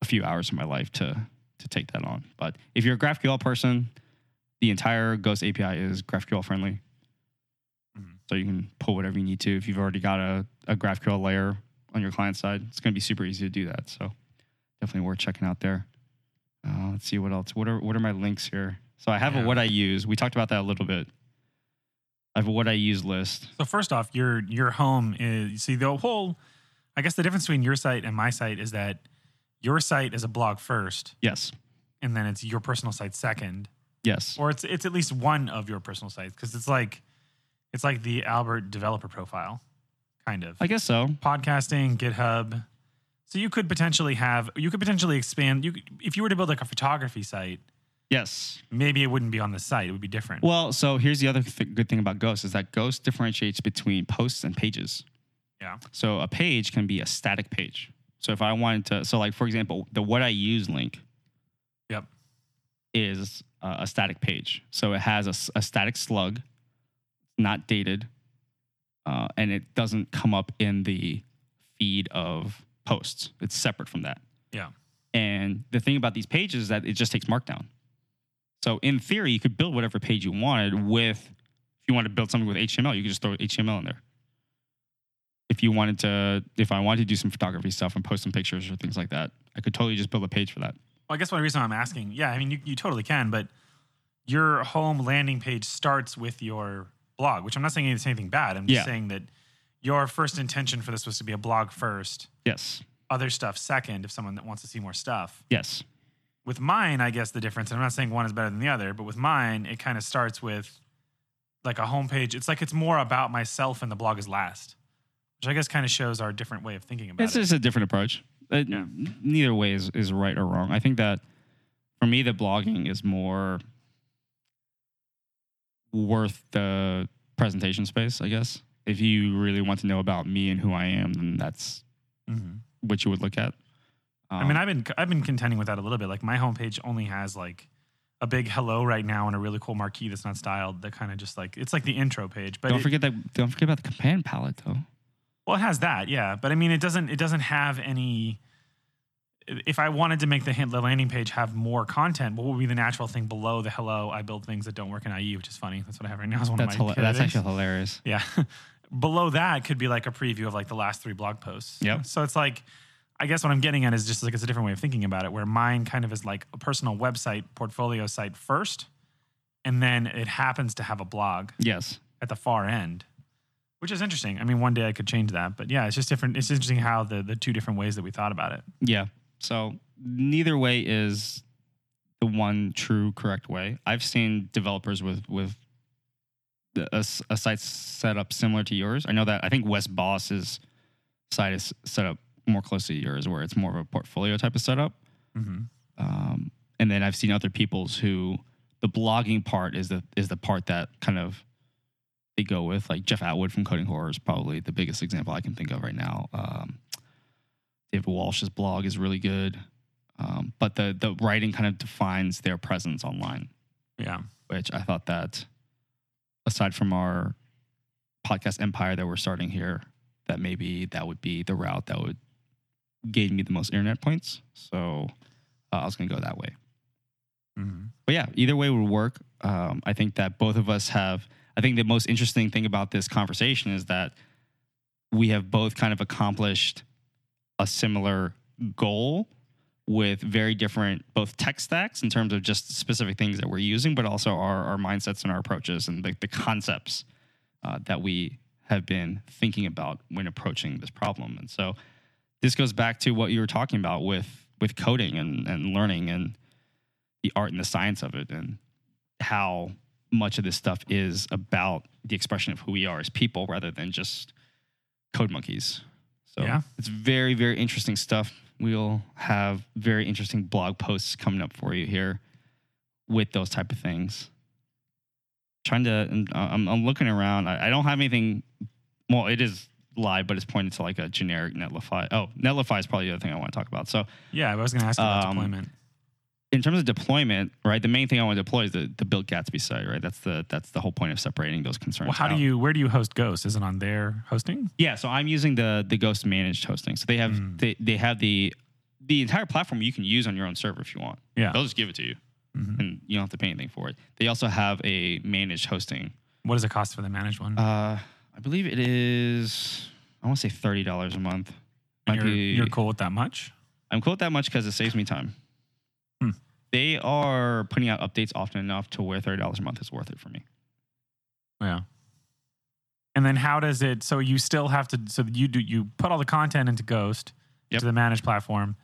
a few hours of my life to to take that on. But if you're a GraphQL person, the entire Ghost API is GraphQL friendly. So you can pull whatever you need to. If you've already got a, a GraphQL layer on your client side, it's going to be super easy to do that. So definitely worth checking out there. Uh, let's see what else. What are what are my links here? So I have Yeah. a what I use. We talked about that a little bit. I have a what I use list. So first off, your your home is see the whole. I guess the difference between your site and my site is that your site is a blog first, Yes. and then it's your personal site second, Yes. or it's it's at least one of your personal sites because it's like it's like the Albert developer profile, kind of I guess so. podcasting, GitHub. So you could potentially have you could potentially expand. You could, if you were to build like a photography site, Yes. maybe it wouldn't be on the site; it would be different. Well, so here's the other th- good thing about Ghost is that Ghost differentiates between posts and pages. yeah, So a page can be a static page. So if I wanted to, so like for example, the what I use link yep, is uh, a static page. So it has a, a static slug, not dated, uh, and it doesn't come up in the feed of posts. It's separate from that. yeah, And the thing about these pages is that it just takes Markdown. So in theory, you could build whatever page you wanted with. If you want to build something with HTML, you could just throw HTML in there. If you wanted to, if I wanted to do some photography stuff and post some pictures or things like that, I could totally just build a page for that. Well, I guess one reason I'm asking, yeah, I mean, you, you totally can, but your home landing page starts with your blog, which I'm not saying it's anything bad. I'm just Yeah. saying that your first intention for this was to be a blog first, Yes. other stuff second, if someone that wants to see more stuff. Yes. With mine, I guess the difference, and I'm not saying one is better than the other, but with mine, it kind of starts with like a homepage. It's like it's more about myself and the blog is last, which I guess kind of shows our different way of thinking about It's it. It's just a different approach. Uh, Yeah. Neither way is, is right or wrong. I think that for me, the blogging is more worth the presentation space, I guess. If you really want to know about me and who I am, then that's Mhm. what you would look at. I Um, mean, I've been I've been contending with that a little bit. Like my homepage only has like a big hello right now and a really cool marquee that's not styled. That kind of just like it's like the intro page. But don't it- forget that. Don't forget about the command palette, though. well, it has that, yeah. But I mean, it doesn't it doesn't have any. If I wanted to make the the landing page have more content, what would be the natural thing below the hello? I build things that don't work in IE, which is funny. That's what I have right now. Is one That's of my hila- that's actually hilarious. Yeah. Below that could be like a preview of like the last three blog posts. Yep. So it's like, I guess what I'm getting at is just like it's a different way of thinking about it, where mine kind of is like a personal website, portfolio site first, and then it happens to have a blog Yes. at the far end, which is interesting. I mean, one day I could change that, but yeah, it's just different. It's interesting how the the two different ways that we thought about it. Yeah. So neither way is the one true correct way. I've seen developers with with a, a site set up similar to yours. I know that I think Wes Bos's site is set up more closely to yours, where it's more of a portfolio type of setup. Mm-hmm. Um, and then I've seen other people's who the blogging part is the is the part that kind of they go with. Like Jeff Atwood from Coding Horror is probably the biggest example I can think of right now. Um, David Walsh's blog is really good, um, but the the writing kind of defines their presence online, Yeah. which I thought that aside from our podcast empire that we're starting here, that maybe that would be the route that would gain me the most internet points. So uh, I was going to go that way. Mm-hmm. But yeah, either way would work. Um, I think that both of us have. I think the most interesting thing about this conversation is that we have both kind of accomplished a similar goal with very different both tech stacks in terms of just specific things that we're using, but also our, our mindsets and our approaches and the, the concepts uh, that we have been thinking about when approaching this problem. And so this goes back to what you were talking about with with coding and, and learning and the art and the science of it and how much of this stuff is about the expression of who we are as people rather than just code monkeys. So Yeah. it's very, very interesting stuff. We'll have very interesting blog posts coming up for you here with those type of things. Trying to, uh, I'm, I'm looking around. I, I don't have anything. Well, it is live, but it's pointed to like a generic Netlify. Oh, Netlify is probably the other thing I want to talk about. So Yeah. I was going to ask about Um, deployment. In terms of deployment, right? The main thing I want to deploy is the, the build Gatsby site, right? That's the that's the whole point of separating those concerns. Well, how do you? Where do you host Ghost? Is it on their hosting? Yeah, so I'm using the the Ghost managed hosting. So they have Mm. they, they have the the entire platform you can use on your own server if you want. Yeah. They'll just give it to you, Mhm. and you don't have to pay anything for it. They also have a managed hosting. What does it cost for the managed one? Uh, I believe it is. I want to say thirty dollars a month. Might you're, be- you're cool with that much? I'm cool with that much because it saves me time. Hmm. They are putting out updates often enough to where thirty dollars a month is worth it for me. Yeah. And then how does it? So you still have to. So you do you put all the content into Ghost Yep. to the managed platform,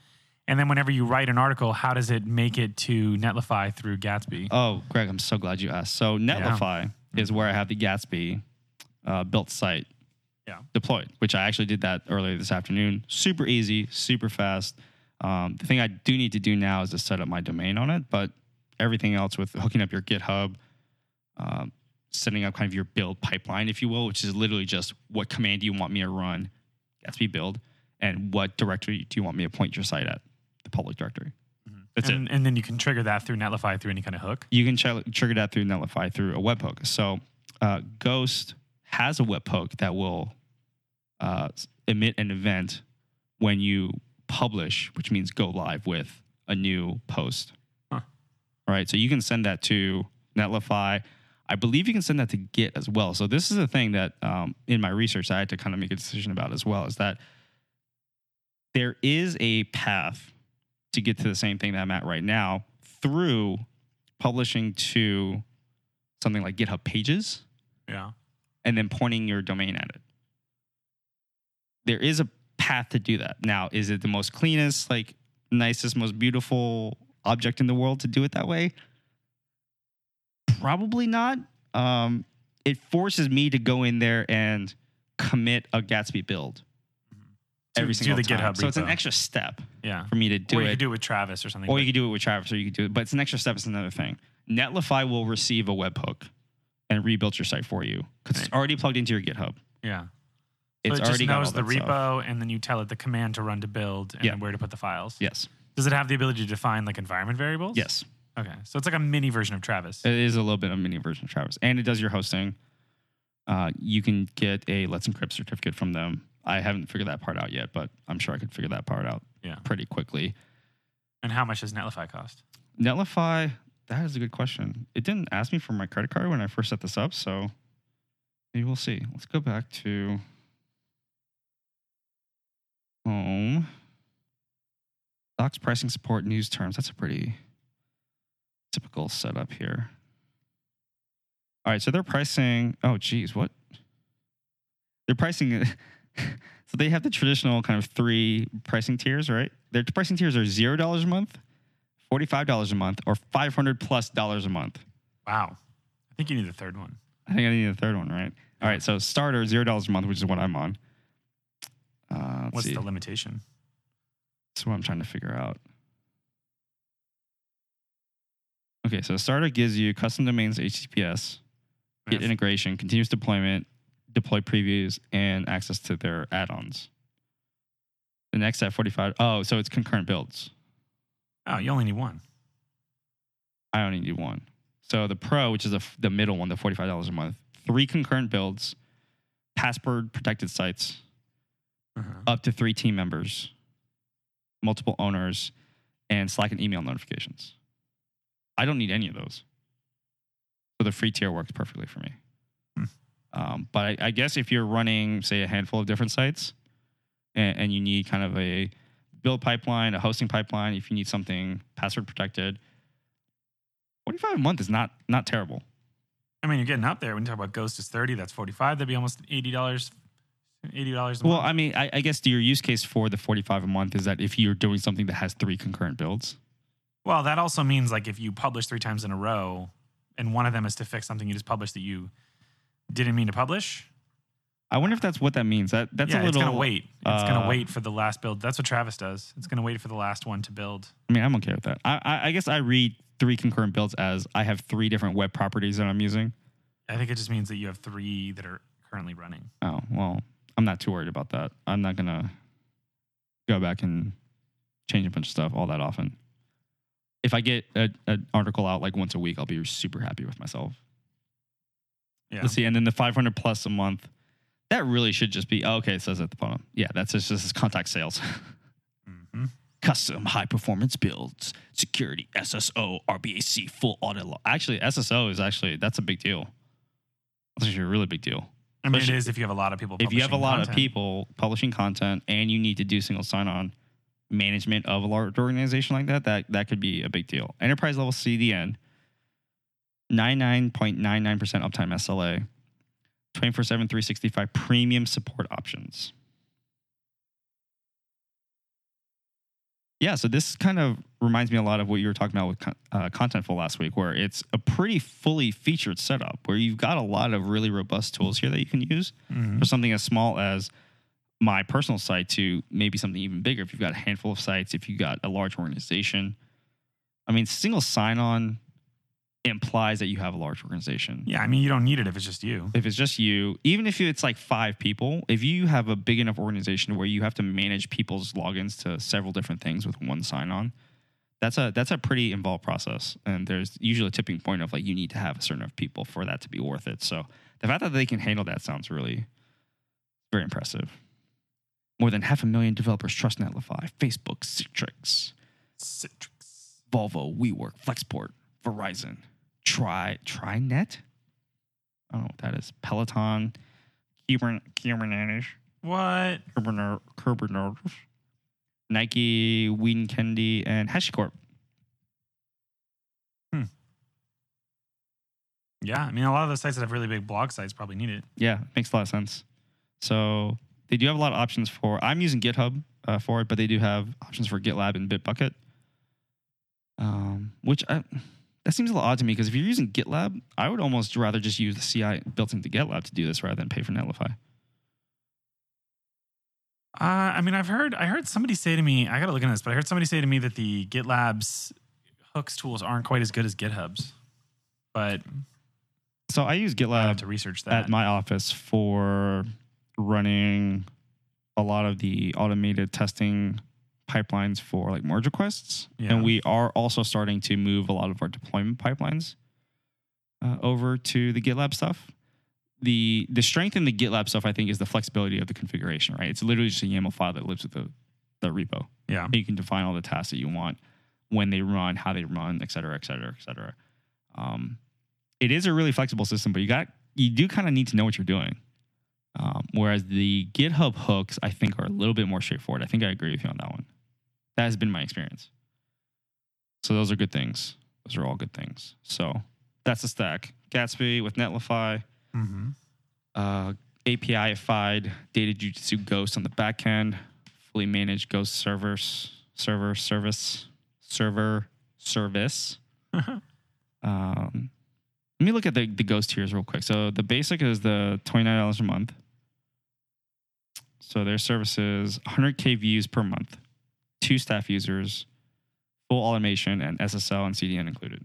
and then whenever you write an article, how does it make it to Netlify through Gatsby? Oh, Greg, I'm so glad you asked. So Netlify is where I have the Gatsby uh, built site Yeah. deployed, which I actually did that earlier this afternoon. Super easy, super fast. Um, the thing I do need to do now is to set up my domain on it, but everything else with hooking up your GitHub, um, setting up kind of your build pipeline, if you will, which is literally just what command do you want me to run, Gatsby build, and what directory do you want me to point your site at, the public directory. That's it. and, and then you can trigger that through Netlify through any kind of hook. you can ch- trigger that through Netlify through a webhook. So uh, Ghost has a webhook that will uh, emit an event when you publish, which means go live with a new post. Huh. All right. So you can send that to Netlify. I believe you can send that to Git as well. So this is a thing that um, in my research I had to kind of make a decision about as well. Is that there is a path to get to the same thing that I'm at right now through publishing to something like GitHub Pages Yeah. and then pointing your domain at it. There is a path to do that. Now, is it the most cleanest, like nicest, most beautiful object in the world to do it that way? Probably not. Um, it forces me to go in there and commit a Gatsby build To every do single the time. GitHub So it's an extra step Yeah. for me to do it. or you could do it with Travis or something. Or you could do it with Travis, or you could do it, but it's an extra step. It's another thing. Netlify will receive a webhook and rebuild your site for you because it's already plugged into your GitHub. yeah. It's so it just already got knows the that stuff. repo, and then you tell it the command to run to build, and Yeah. where to put the files. Yes, Does it have the ability to define like environment variables? yes. Okay, so it's like a mini version of Travis. It is a little bit of a mini version of Travis, and it does your hosting. Uh, you can get a Let's Encrypt certificate from them. I haven't figured that part out yet, but I'm sure I could figure that part out yeah. pretty quickly. And how much does Netlify cost? Netlify, that is a good question. It didn't ask me for my credit card when I first set this up, so maybe we'll see. Let's go back to home. Docs pricing support news terms. That's a pretty typical setup here. All right, so they're pricing. Oh, geez, what? They're pricing. so they have the traditional kind of three pricing tiers, right? Their pricing tiers are zero dollars a month, forty-five dollars a month, or five hundred plus dollars a month. Wow. I think you need the third one. I think I need the third one, right? All right, so starter zero dollars a month, which is what I'm on. Uh, What's see. the limitation? That's what I'm trying to figure out. Okay, so starter gives you custom domains, HTTPS, Git integration, continuous deployment, deploy previews, and access to their add-ons. The next at 45. Oh, so it's concurrent builds. Oh, you only need one. I only need one. So the Pro, which is the, the middle one, the forty-five dollars a month, three concurrent builds, password protected sites, Uh-huh. up to three team members, multiple owners, and Slack and email notifications. I don't need any of those. So the free tier works perfectly for me. Hmm. Um, but I, I guess if you're running, say, a handful of different sites and, and you need kind of a build pipeline, a hosting pipeline, if you need something password protected, 45 a month is not not terrible. I mean, you're getting up there. When you talk about Ghost is 30, that's 45. That'd be almost $80, $80 a Well, month. I mean, I, I guess your use case for the 45 a month is that if you're doing something that has three concurrent builds, Well, that also means like if you publish three times in a row and one of them is to fix something you just published that you didn't mean to publish, I wonder if that's what that means. That that's yeah, a little. it's going to wait. It's going uh, to wait for the last build. That's what Travis does. It's going to wait for the last one to build. I mean, I'm okay with that. I, I I guess I read three concurrent builds as I have three different web properties that I'm using. I think it just means that you have three that are currently running. Oh well, I'm not too worried about that. I'm not gonna go back and change a bunch of stuff all that often. If I get a, an article out like once a week, I'll be super happy with myself. Yeah. Let's see, and then the 500 plus a month, that really should just be oh, okay. It says at the bottom, yeah, that's just, just contact sales. hmm Custom high performance builds, security, SSO, RBAC, full audit log. Actually, SSO is actually that's a big deal. That's actually a really big deal. I mean, it is if you have a lot of people. if you have a publishing lot of content. people publishing content and you need to do single sign-on management of a large organization like that, that that could be a big deal. Enterprise level CDN, 99.99% uptime SLA, 24 7, 365 premium support options. Yeah, so this kind of reminds me a lot of what you were talking about with uh, Contentful last week, where it's a pretty fully featured setup where you've got a lot of really robust tools here that you can use Mhm. for something as small as my personal site to maybe something even bigger. If you've got a handful of sites, if you've got a large organization, I mean, single sign on implies that you have a large organization. Yeah, I mean, you don't need it if it's just you. If it's just you, even if it's like five people, if you have a big enough organization where you have to manage people's logins to several different things with one sign on, that's a that's a pretty involved process. And there's usually a tipping point of like you need to have a certain number of people for that to be worth it. So the fact that they can handle that sounds really very impressive. More than half a million developers trust Netlify, Facebook, Citrix, Citrix. Volvo, WeWork, Flexport, Verizon, Try TriNet. I don't know what that is. Peloton, Kubern- Kubernetes, What? Kubernetes, Nike, Wieden+Kennedy, and HashiCorp. Hmm. Yeah, I mean, a lot of the sites that have really big blog sites probably need it. Yeah, makes a lot of sense. So they do have a lot of options for. I'm using GitHub uh, for it, but they do have options for GitLab and Bitbucket. Um, which I, that seems a little odd to me because if you're using GitLab, I would almost rather just use the CI built into GitLab to do this rather than pay for Netlify. Uh, I mean, I've heard I heard somebody say to me, I got to look into this, but I heard somebody say to me that the GitLab's hooks tools aren't quite as good as GitHub's. But So I use I have GitLab to research that. at my office for running a lot of the automated testing pipelines for like merge requests. Yeah. And we are also starting to move a lot of our deployment pipelines uh, over to the GitLab stuff. The the strength in the GitLab stuff, I think, is the flexibility of the configuration, right? It's literally just a YAML file that lives with the, the repo. yeah. You can define all the tasks that you want, when they run, how they run, et cetera, et cetera, et cetera. Um, it is a really flexible system, but you got you do kind of need to know what you're doing. Um, whereas the GitHub hooks, I think, are a little bit more straightforward. I think I agree with you on that one. That has been my experience. So those are good things. Those are all good things. So that's the stack. Gatsby with Netlify, Mm-hmm. uh, API-ified Data Jujitsu Ghost on the back end, fully managed Ghost servers, server service, server service. Um, let me look at the, the Ghost tiers real quick. So the basic is the $29 a month. So their services 100K views per month, two staff users, full automation, and SSL and CDN included.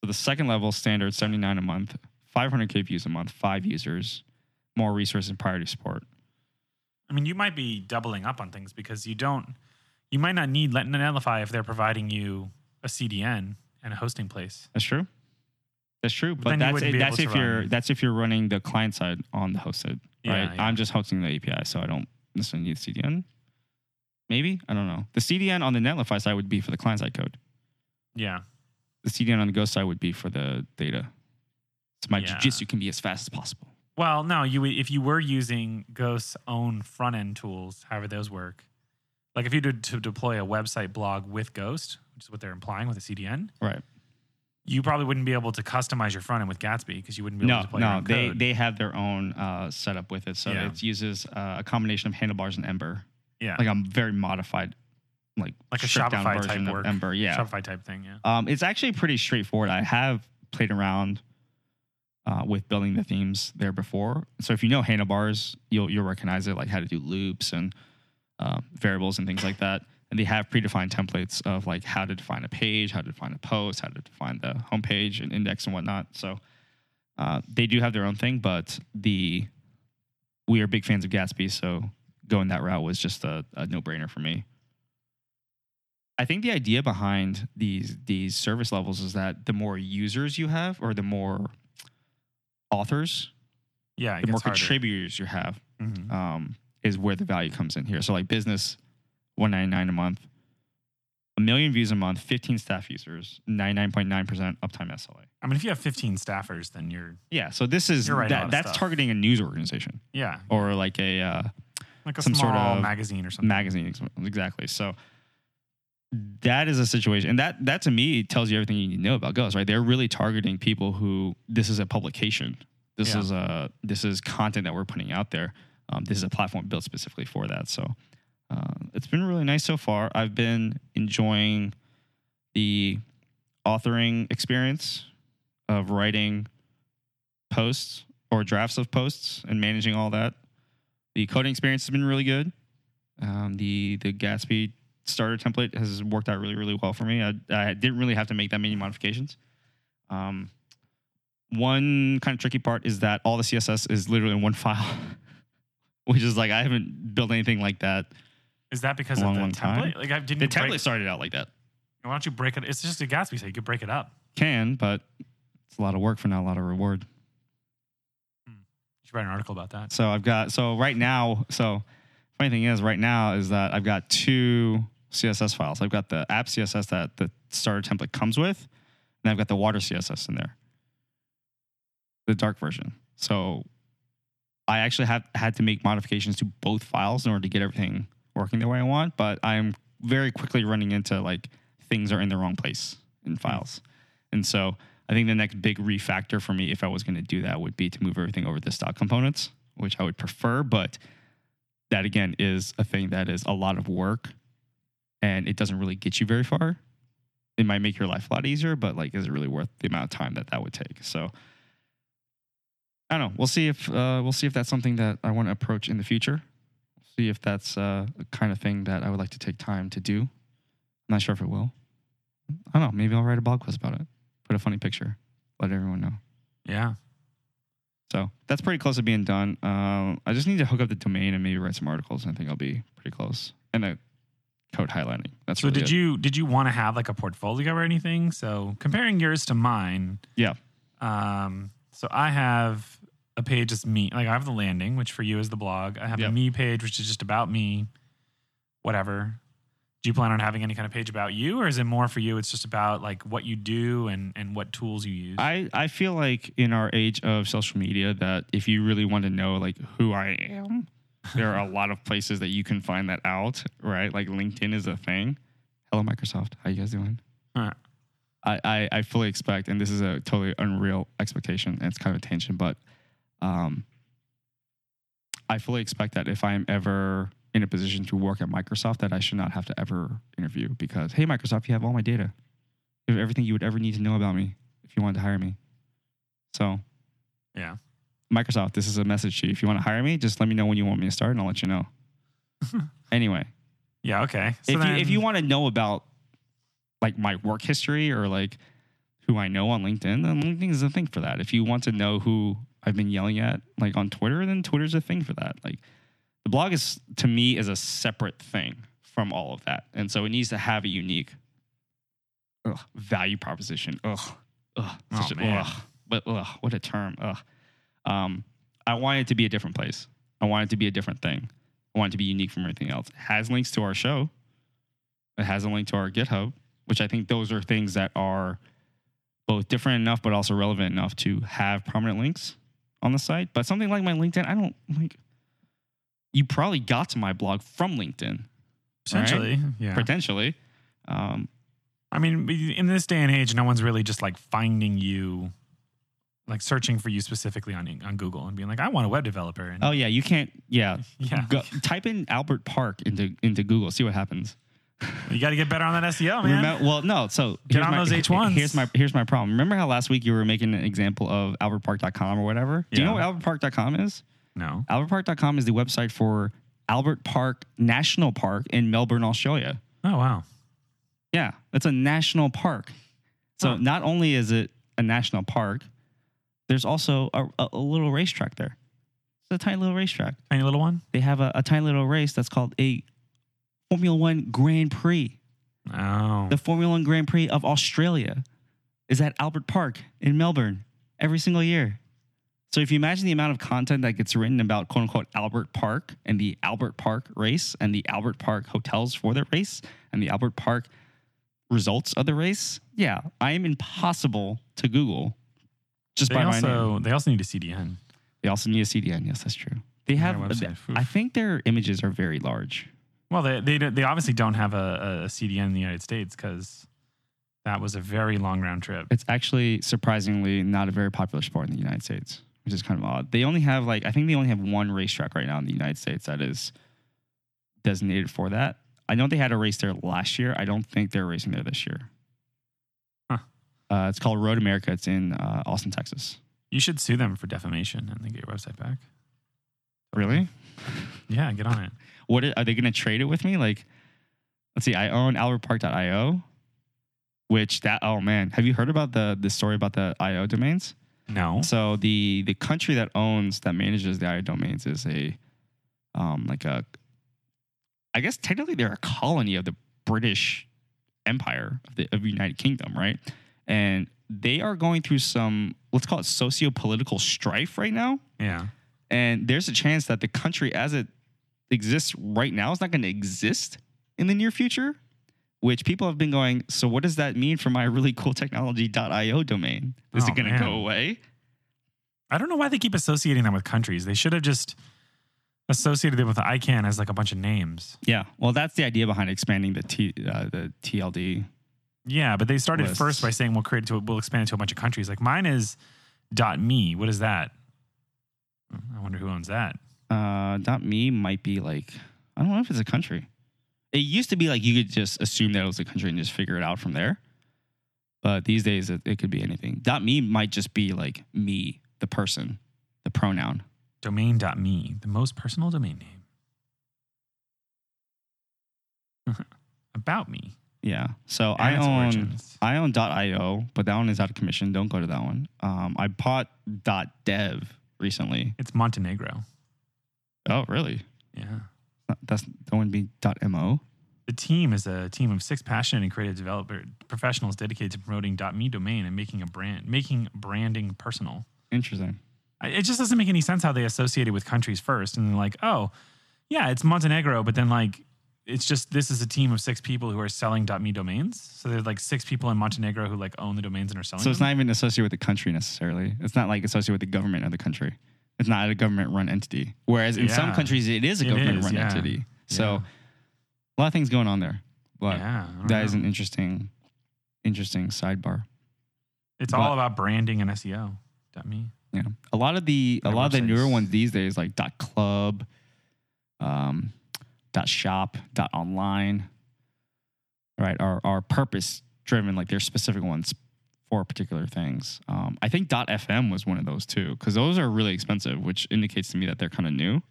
So the second level standard, 79 a month, 500K views a month, five users, more resources and priority support. I mean, you might be doubling up on things because you don't, you might not need Netlify if they're providing you a CDN and a hosting place. That's true. That's true. But But that's wouldn't that's if you're that's if you're running the client side on the hosted. Yeah, right. yeah. I'm just hosting the API, so I don't necessarily need CDN. Maybe I don't know. The CDN on the Netlify side would be for the client side code. Yeah. The CDN on the Ghost side would be for the data. So my Yeah. jujitsu can be as fast as possible. Well, no, you if you were using Ghost's own front end tools, however those work, like if you did to deploy a website blog with Ghost, which is what they're implying with a CDN, Right. you probably wouldn't be able to customize your front end with Gatsby because you wouldn't be able No, to deploy no, they code. they have their own uh, setup with it. So Yeah. it uses uh, a combination of handlebars and Ember, yeah, like a very modified, like like a Shopify type of work, Ember. Yeah, Shopify type thing. Yeah, Um, it's actually pretty straightforward. I have played around uh, with building the themes there before. So if you know handlebars, you'll you'll recognize it, like how to do loops and uh, variables and things like that. And they have predefined templates of like how to define a page, how to define a post, how to define the homepage and index and whatnot. So uh, they do have their own thing, but the we are big fans of Gatsby, so going that route was just a, a no brainer for me. I think the idea behind these these service levels is that the more users you have, or the more authors, yeah, the more harder. contributors you have, Mhm. um, is where the value comes in here. So like business, one ninety nine a month, a million views a month, fifteen staff users, ninety nine point nine percent uptime SLA. I mean, if you have 15 staffers, then you're Yeah, so this is You're right, that, that's stuff. targeting a news organization yeah, or like a uh, like a some small sort of magazine or something. magazine exactly so that is a situation and that that to me tells you everything you need to know about ghost right they're really targeting people who this is a publication This Yeah. is a this is content that we're putting out there. Um, this is a platform built specifically for that. So uh, it's been really nice so far. I've been enjoying the authoring experience of writing posts or drafts of posts and managing all that. The coding experience has been really good. Um, the the Gatsby starter template has worked out really really well for me. I, I didn't really have to make that many modifications. Um, one kind of tricky part is that all the CSS is literally in one file, which is like I haven't built anything like that. Is that because Long, of the template? time. Like I didn't. The you break- template started out like that. Why don't you break it? It's just a Gatsby site. You could break it up. Can, but it's a lot of work for not a lot of reward. You should write an article about that. So I've got so right now. So funny thing is, right now is that I've got two CSS files. I've got the app CSS that the starter template comes with, and I've got the water CSS in there, the dark version. So I actually have had to make modifications to both files in order to get everything working the way I want. But I'm very quickly running into like things are in the wrong place in files, and so I think the next big refactor for me, if I was going to do that, would be to move everything over to stock components, which I would prefer. But that again is a thing that is a lot of work, and it doesn't really get you very far. It might make your life a lot easier, but like, is it really worth the amount of time that that would take? So. I don't know. We'll see if uh, we'll see if that's something that I want to approach in the future. See if that's uh, the kind of thing that I would like to take time to do. I'm not sure if it will. I don't know. Maybe I'll write a blog post about it. Put a funny picture. Let everyone know. Yeah. So that's pretty close to being done. Um, I just need to hook up the domain and maybe write some articles. And I think I'll be pretty close. And code highlighting. That's So really did it. you did you want to have like a portfolio or anything? So comparing yours to mine. Yeah. Um. So I have a page that's me. Like I have the landing, which for you is the blog. I have Yep. a me page, which is just about me. Whatever. Do you plan on having any kind of page about you, or is it more for you? It's just about like what you do and and what tools you use. I, I feel like in our age of social media that if you really want to know like who I am, there are a lot of places that you can find that out, right? Like LinkedIn is a thing. Hello Microsoft, how you guys doing? Huh. I, I, I fully expect, and this is a totally unreal expectation, and it's kind of a tangent, but um, I fully expect that if I am ever in a position to work at Microsoft, that I should not have to ever interview because, hey, Microsoft, you have all my data. You have everything you would ever need to know about me if you wanted to hire me. So, Yeah. Microsoft, this is a message to you. If you want to hire me, just let me know when you want me to start, and I'll let you know. anyway, Yeah. Okay. So if then, you if you want to know about like my work history or like who I know on LinkedIn, then LinkedIn is a thing for that. If you want to know who I've been yelling at like on Twitter, then Twitter's a thing for that. Like the blog is to me is a separate thing from all of that, and so it needs to have a unique ugh, value proposition. Ugh, ugh, Oh, a, man. ugh, but ugh, what a term. Ugh. Um, I want it to be a different place. I want it to be a different thing. I want it to be unique from everything else. It has links to our show. It has a link to our GitHub, which I think those are things that are both different enough, but also relevant enough to have prominent links on the site. But something like my LinkedIn, I don't like. You probably got to my blog from LinkedIn, essentially, yeah. potentially. Um, I mean, in this day and age, no one's really just like finding you, like searching for you specifically on on Google and being like, I want a web developer. And oh yeah, you can't. Yeah, yeah, Go, type in Albert Park into into Google. See what happens. you got to get better on that SEO, man. Remem- well, no. So Get here's on my, those H1s. Here's my here's my problem. Remember how last week you were making an example of albertpark.com or whatever? Do you know Yeah. what albertpark.com is? no, Albertpark.com is the website for Albert Park National Park in Melbourne, Australia. oh wow, Yeah, it's a national park. So Huh. not only is it a national park, there's also a, a, little racetrack there. It's a tiny little racetrack. tiny little one. They have a, a tiny little race that's called a Formula One Grand Prix. Oh, The Formula One Grand Prix of Australia is at Albert Park in Melbourne every single year. So if you imagine the amount of content that gets written about quote unquote Albert Park and the Albert Park race and the Albert Park hotels for the race and the Albert Park results of the race, yeah, I am impossible to Google just they by my name. also they also need a CDN. They also need a CDN. Yes, that's true. They have. website. I think their images are very large. Well, they they they obviously don't have a, a CDN in the United States because that was a very long round trip. It's actually surprisingly not a very popular sport in the United States. which is kind of odd. They only have like I think they only have one racetrack right now in the United States that is designated for that. I know they had a race there last year. I don't think they're racing there this year. Uh, it's called Road America. It's in uh, Austin, Texas. You should sue them for defamation and then get your website back. Really? Yeah, get on it. What are they going to trade it with me? Like, let's see. I own AlbertPark.io, which that oh man, have you heard about the the story about the IO domains? No. So the the country that owns that manages the IO domains is a um like a I guess technically they're a colony of the British Empire of the of United Kingdom, right? And they are going through some let's call it socio-political strife right now. Yeah. And there's a chance that the country as it exists right now is not going to exist in the near future, which people have been going, so what does that mean for my really cool technology.io domain? Is Oh, it going to go away? I don't know why they keep associating them with countries. They should have just associated it with ICANN as like a bunch of names. Yeah. Well, that's the idea behind expanding the T, uh, the TLD. Yeah, but they started Lists. first by saying we'll create it to we'll expand it to a bunch of countries. Like mine is dot .me. What is that? I wonder who owns that. Uh, dot me might be like I don't know if it's a country. It used to be like you could just assume that it was a country and just figure it out from there. But these days it, it could be anything. Dot me might just be like me, the person, the pronoun. Domain.me, the most personal domain name. About me. Yeah. So I its own origins. I own .io, but that one is out of commission. Don't go to that one. Um, I bought .dev recently. It's Montenegro. Oh, really? Yeah. That's that wouldn't be .mo. The team is a team of six passionate and creative developer professionals dedicated to promoting .me domain and making a brand, making branding personal. Interesting. I- It just doesn't make any sense how they associate it with countries first, and they're like, oh, yeah, it's Montenegro, but then like it's just this is a team of six people who are selling .me domains. So there's like six people in Montenegro who like own the domains and are selling. So it's them. not even associated with the country necessarily. It's not like associated with the government of the country. It's not a government run entity. Whereas in some countries it is a It government is, run yeah. entity. So Yeah. a lot of things going on there. But yeah, that is an interesting, interesting sidebar. It's but- all about branding and SEO. .me. Yeah. A lot of the a lot of the newer ones these days, like dot club, um, dot shop, dot online, right, are are purpose driven, like they're specific ones for particular things. Um, I think dot FM was one of those too, because those are really expensive, which indicates to me that they're kind of new.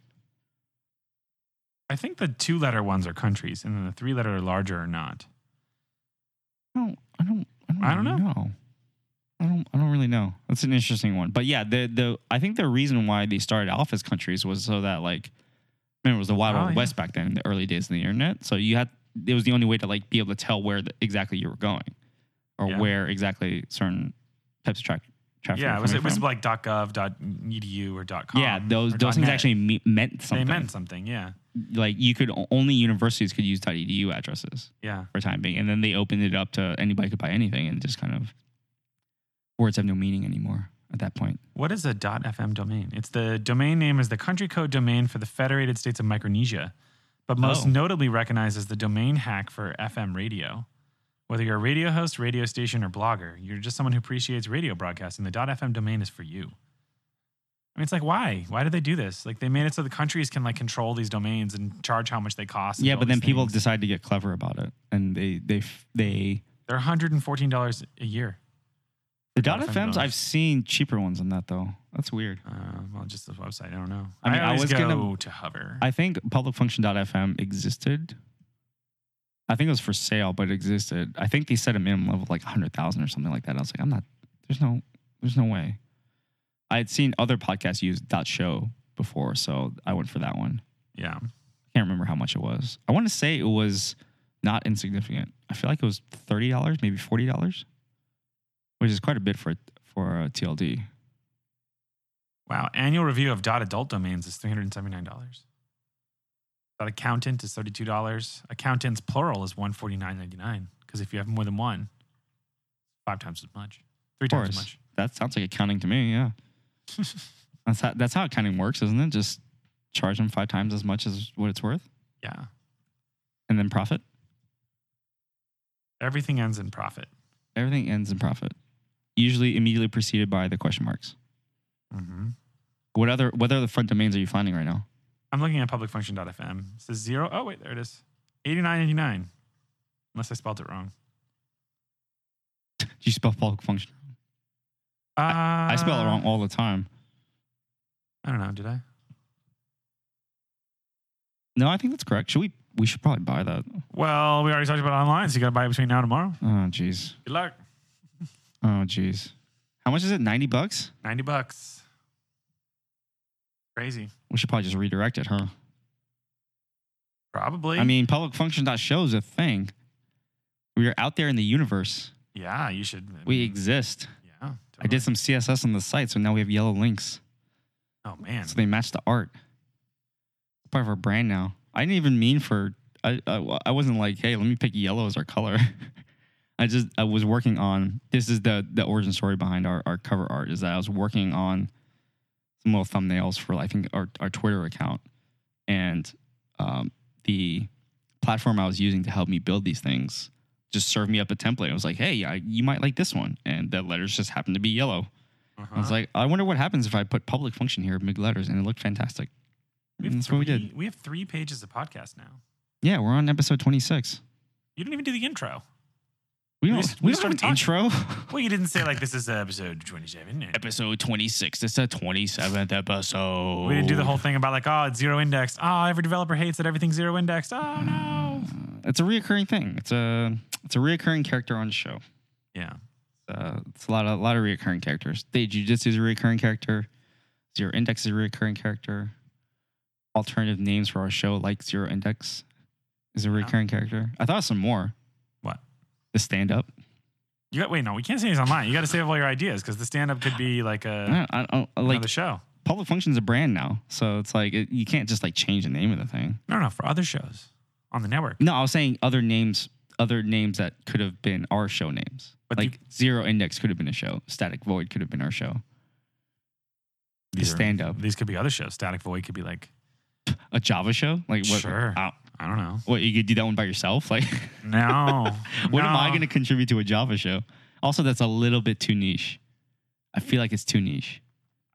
I think the two letter ones are countries, and then the three letter larger are not. I don't, I don't, I don't, I don't really know. I don't, I don't really know. That's an interesting one. But yeah, the the I think the reason why they started off as countries was so that like, remember it was the Wild Oh, Wild yeah. West back then in the early days of the internet. So you had it was the only way to like be able to tell where the, exactly you were going, or Yeah. where exactly certain types of track traffic. Yeah, it was it was from. like .gov, .edu, or .com. yeah, those those things .net. actually me- meant they something. meant something. Yeah, like you could only universities could use .edu addresses. yeah. for time being. And then they opened it up to anybody could buy anything and just kind of words have no meaning anymore at that point. What is a .fm domain? It's the domain name is the country code domain for the Federated States of Micronesia, but most Oh. notably recognized as the domain hack for FM radio. Whether you're a radio host, radio station, or blogger, you're just someone who appreciates radio broadcasting. The .fm domain is for you. I mean, it's like why? Why did they do this? Like they made it so the countries can like control these domains and charge how much they cost. Yeah, but then people things. decide to get clever about it, and they they they they're 114 dollars a year. The dot $5. FMs. I've seen cheaper ones than that though. That's weird. Uh, well, just the website. I don't know. I mean, I always was go gonna- to Hover. I think publicfunction.fm existed. I think it was for sale, but it existed. I think they set a minimum level of like hundred thousand or something like that. I was like, I'm not. There's no. There's no way. I had seen other podcasts use dot show before, so I went for that one. yeah. I can't remember how much it was. I want to say it was not insignificant. I feel like it was thirty dollars, maybe forty dollars, which is quite a bit for for uh, a TLD. Wow. Annual review of dot adult domains is $379. Dot accountant is $32. Accountants plural is $149.99. Because if you have more than one, five times as much. Three times as much. that sounds like accounting to me. Yeah, that's how that's how accounting works, isn't it? Just charge them five times as much as what it's worth, Yeah. and then profit. Everything ends in profit. Everything ends in profit, usually immediately preceded by the question marks. Mm-hmm. What other what other front domains are you finding right now? I'm looking at publicfunction.fm. It says zero. Oh, wait, there it is. 89.99. Unless I spelled it wrong. Do you spell public function? Uh, I spell it wrong all the time. I don't know. Did I? No, I think that's correct. Should we? We should probably buy that. Well, we already talked about online, so you got to buy it between now and tomorrow. Oh, jeez. Good luck. Oh, jeez. How much is it? Ninety bucks. 90 bucks. Crazy. We should probably just redirect it, huh? Probably. I mean, public function show is a thing. We are out there in the universe. yeah, you should. I We mean, exist. yeah. I did some CSS on the site, so now we have yellow links. Oh, man. So they match the art. Part of our brand now. I didn't even mean for. I I, I wasn't like, hey, let me pick yellow as our color. I just I was working on. This is the the origin story behind our our cover art. Is that I was working on some little thumbnails for I think our our Twitter account, and um, the platform I was using to help me build these things just served me up a template. I was like, hey, I, you might like this one, and the letters just happened to be yellow. I was Uh-huh. like, I wonder what happens if I put public function here, big letters, and it looked fantastic. we And have, that's what we did. we have three pages of podcast now. Yeah, we're on episode 26. You didn't even do the intro. We We don't, we we don't have an started intro. Well, you didn't say like this is episode 27. episode 26. It's the 27th episode. We didn't do the whole thing about like, oh, it's zero indexed. Oh, every developer hates that everything's zero indexed. Oh no. It's a reoccurring thing. It's a it's a reoccurring character on the show. Yeah. Uh, it's a lot of a lot of reoccurring characters. Data Jujitsu is a reoccurring character. Zero Index is a reoccurring character. Alternative names for our show, like Zero Index, is a recurring character. I thought some more. The stand up. You got wait, no, we can't say these online. You got to save all your ideas because the stand up could be like a I, I, I, like another show. public function's a brand now, so it's like it, you can't just like change the name of the thing. No, no, for other shows on the network. No, I was saying other names, other names that could have been our show names. But like you- Zero Index could have been a show. Static Void could have been our show. The stand up, These could be other shows. Static Void could be like, a Java show. Like what? Sure. uh, I don't know. what you could do that one by yourself? Like, No. what am I going to contribute to a Java show? Also, that's a little bit too niche. I feel like it's too niche.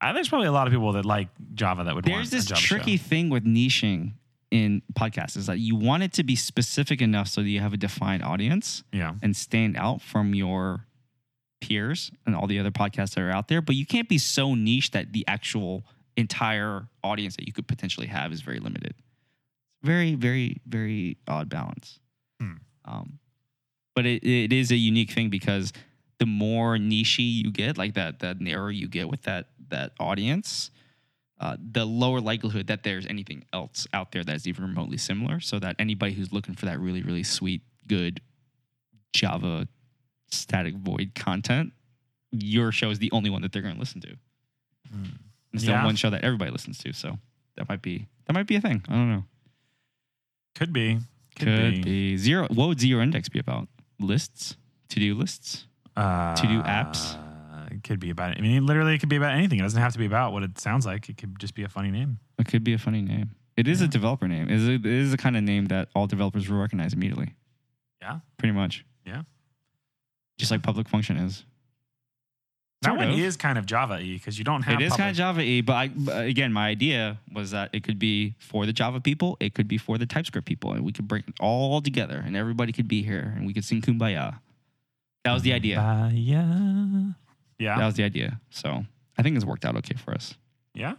I, think there's probably a lot of people that like Java that would want There's a this tricky show. thing with niching in podcasts is that you want it to be specific enough so that you have a defined audience Yeah. and stand out from your peers and all the other podcasts that are out there. But you can't be so niche that the actual entire audience that you could potentially have is very limited. Very, very, very odd balance. Hmm. Um, but it, it is a unique thing because the more nichey you get, like that, that narrow you get with that that audience, uh, the lower likelihood that there's anything else out there that's even remotely similar. So that anybody who's looking for that really, really sweet, good Java static void content, your show is the only one that they're going to listen to. It's Yeah. the one show that everybody listens to. So that might be that might be a thing. I don't know. Could be. Could, be zero. What would zero index be about? Lists, to do lists. Uh, To-do apps? It could be about. I mean, literally, it could be about anything. It doesn't have to be about what it sounds like. It could just be a funny name. It could be a funny name. It is a developer name. It is, a, it is the kind of name that all developers will recognize immediately. Yeah. Pretty much. Yeah. Just like public function is. That Sort one of. is kind of Java y because you don't have. It is kind of Java E, but, I, but again, my idea was that it could be for the Java people, it could be for the TypeScript people, and we could bring it all together, and everybody could be here, and we could sing Kumbaya. That was the idea. Kumbaya. Yeah. That was the idea. So I think it's worked out okay for us. Yeah.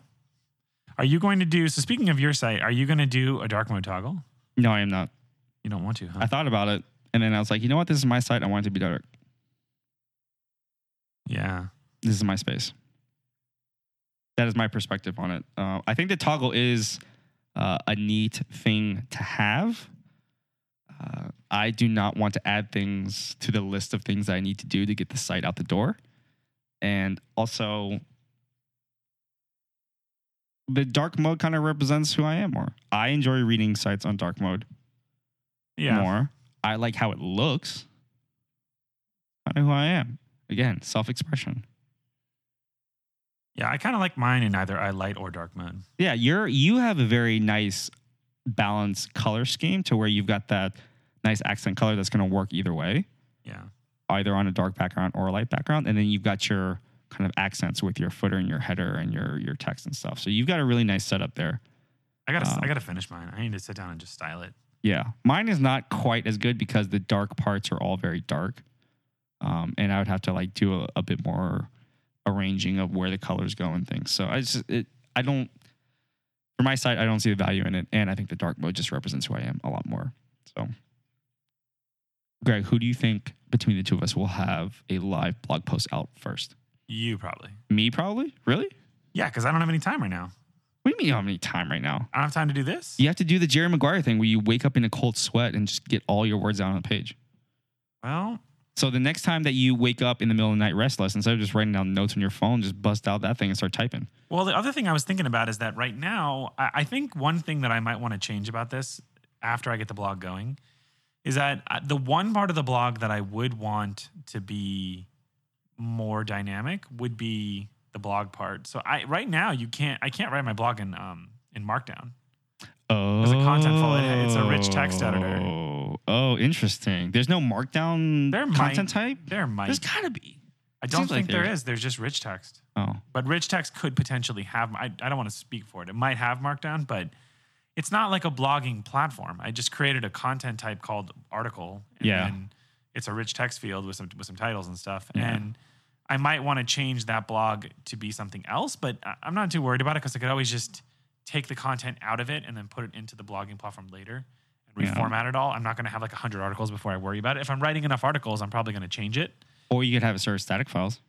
Are you going to do? So speaking of your site, are you going to do a dark mode toggle? No, I am not. You don't want to, huh? I thought about it, and then I was like, you know what? This is my site. I want it to be dark. Yeah. This is my space. That is my perspective on it. Uh, I think the toggle is uh, a neat thing to have. Uh, I do not want to add things to the list of things I need to do to get the site out the door. And also, the dark mode kind of represents who I am more. I enjoy reading sites on dark mode Yeah. more. I like how it looks. I know who I am. Again, self expression. Yeah. I kind of like mine in either I light or dark mode. Yeah, you're you have a very nice balanced color scheme to where you've got that nice accent color that's going to work either way, Yeah. either on a dark background or a light background, and then you've got your kind of accents with your footer and your header and your your text and stuff. So you've got a really nice setup there. I gotta Um, I gotta finish mine. I need to sit down and just style it. Yeah, mine is not quite as good because the dark parts are all very dark, um, and I would have to like do a, a bit more arranging of where the colors go and things. So I just it I don't for my side I don't see the value in it, and I think the dark mode just represents who I am a lot more. So, Greg, who do you think between the two of us will have a live blog post out first? You probably. Me, probably. Really? Yeah, because I don't have any time right now. What do you mean you don't have any time right now? I don't have time to do this. You have to do the Jerry Maguire thing where you wake up in a cold sweat and just get all your words out on the page. Well, So the next time that you wake up in the middle of the night restless, instead of just writing down notes on your phone, just bust out that thing and start typing. Well, the other thing I was thinking about is that right now, I, think one thing that I might want to change about this after I get the blog going is that uh, the one part of the blog that I would want to be more dynamic would be the blog part. So I right now you can't I can't write my blog in um in Markdown. Oh, it's a Contentful, it- it's a rich text editor. Oh, interesting. There's no markdown There content might, type. There might. There's gotta be. I don't seems like think there there's- is. There's just rich text. Oh, But rich text could potentially have. I, I don't want to speak for it. It might have Markdown, but it's not like a blogging platform. I just created a content type called article. And Yeah. it's a rich text field with some with some titles and stuff. Yeah. And I might want to change that blog to be something else, but I'm not too worried about it because I could always just take the content out of it and then put it into the blogging platform later and Yeah. reformat it all. I'm not going to have like 100 articles before I worry about it. If I'm writing enough articles, I'm probably going to change it. or you could have it serve static files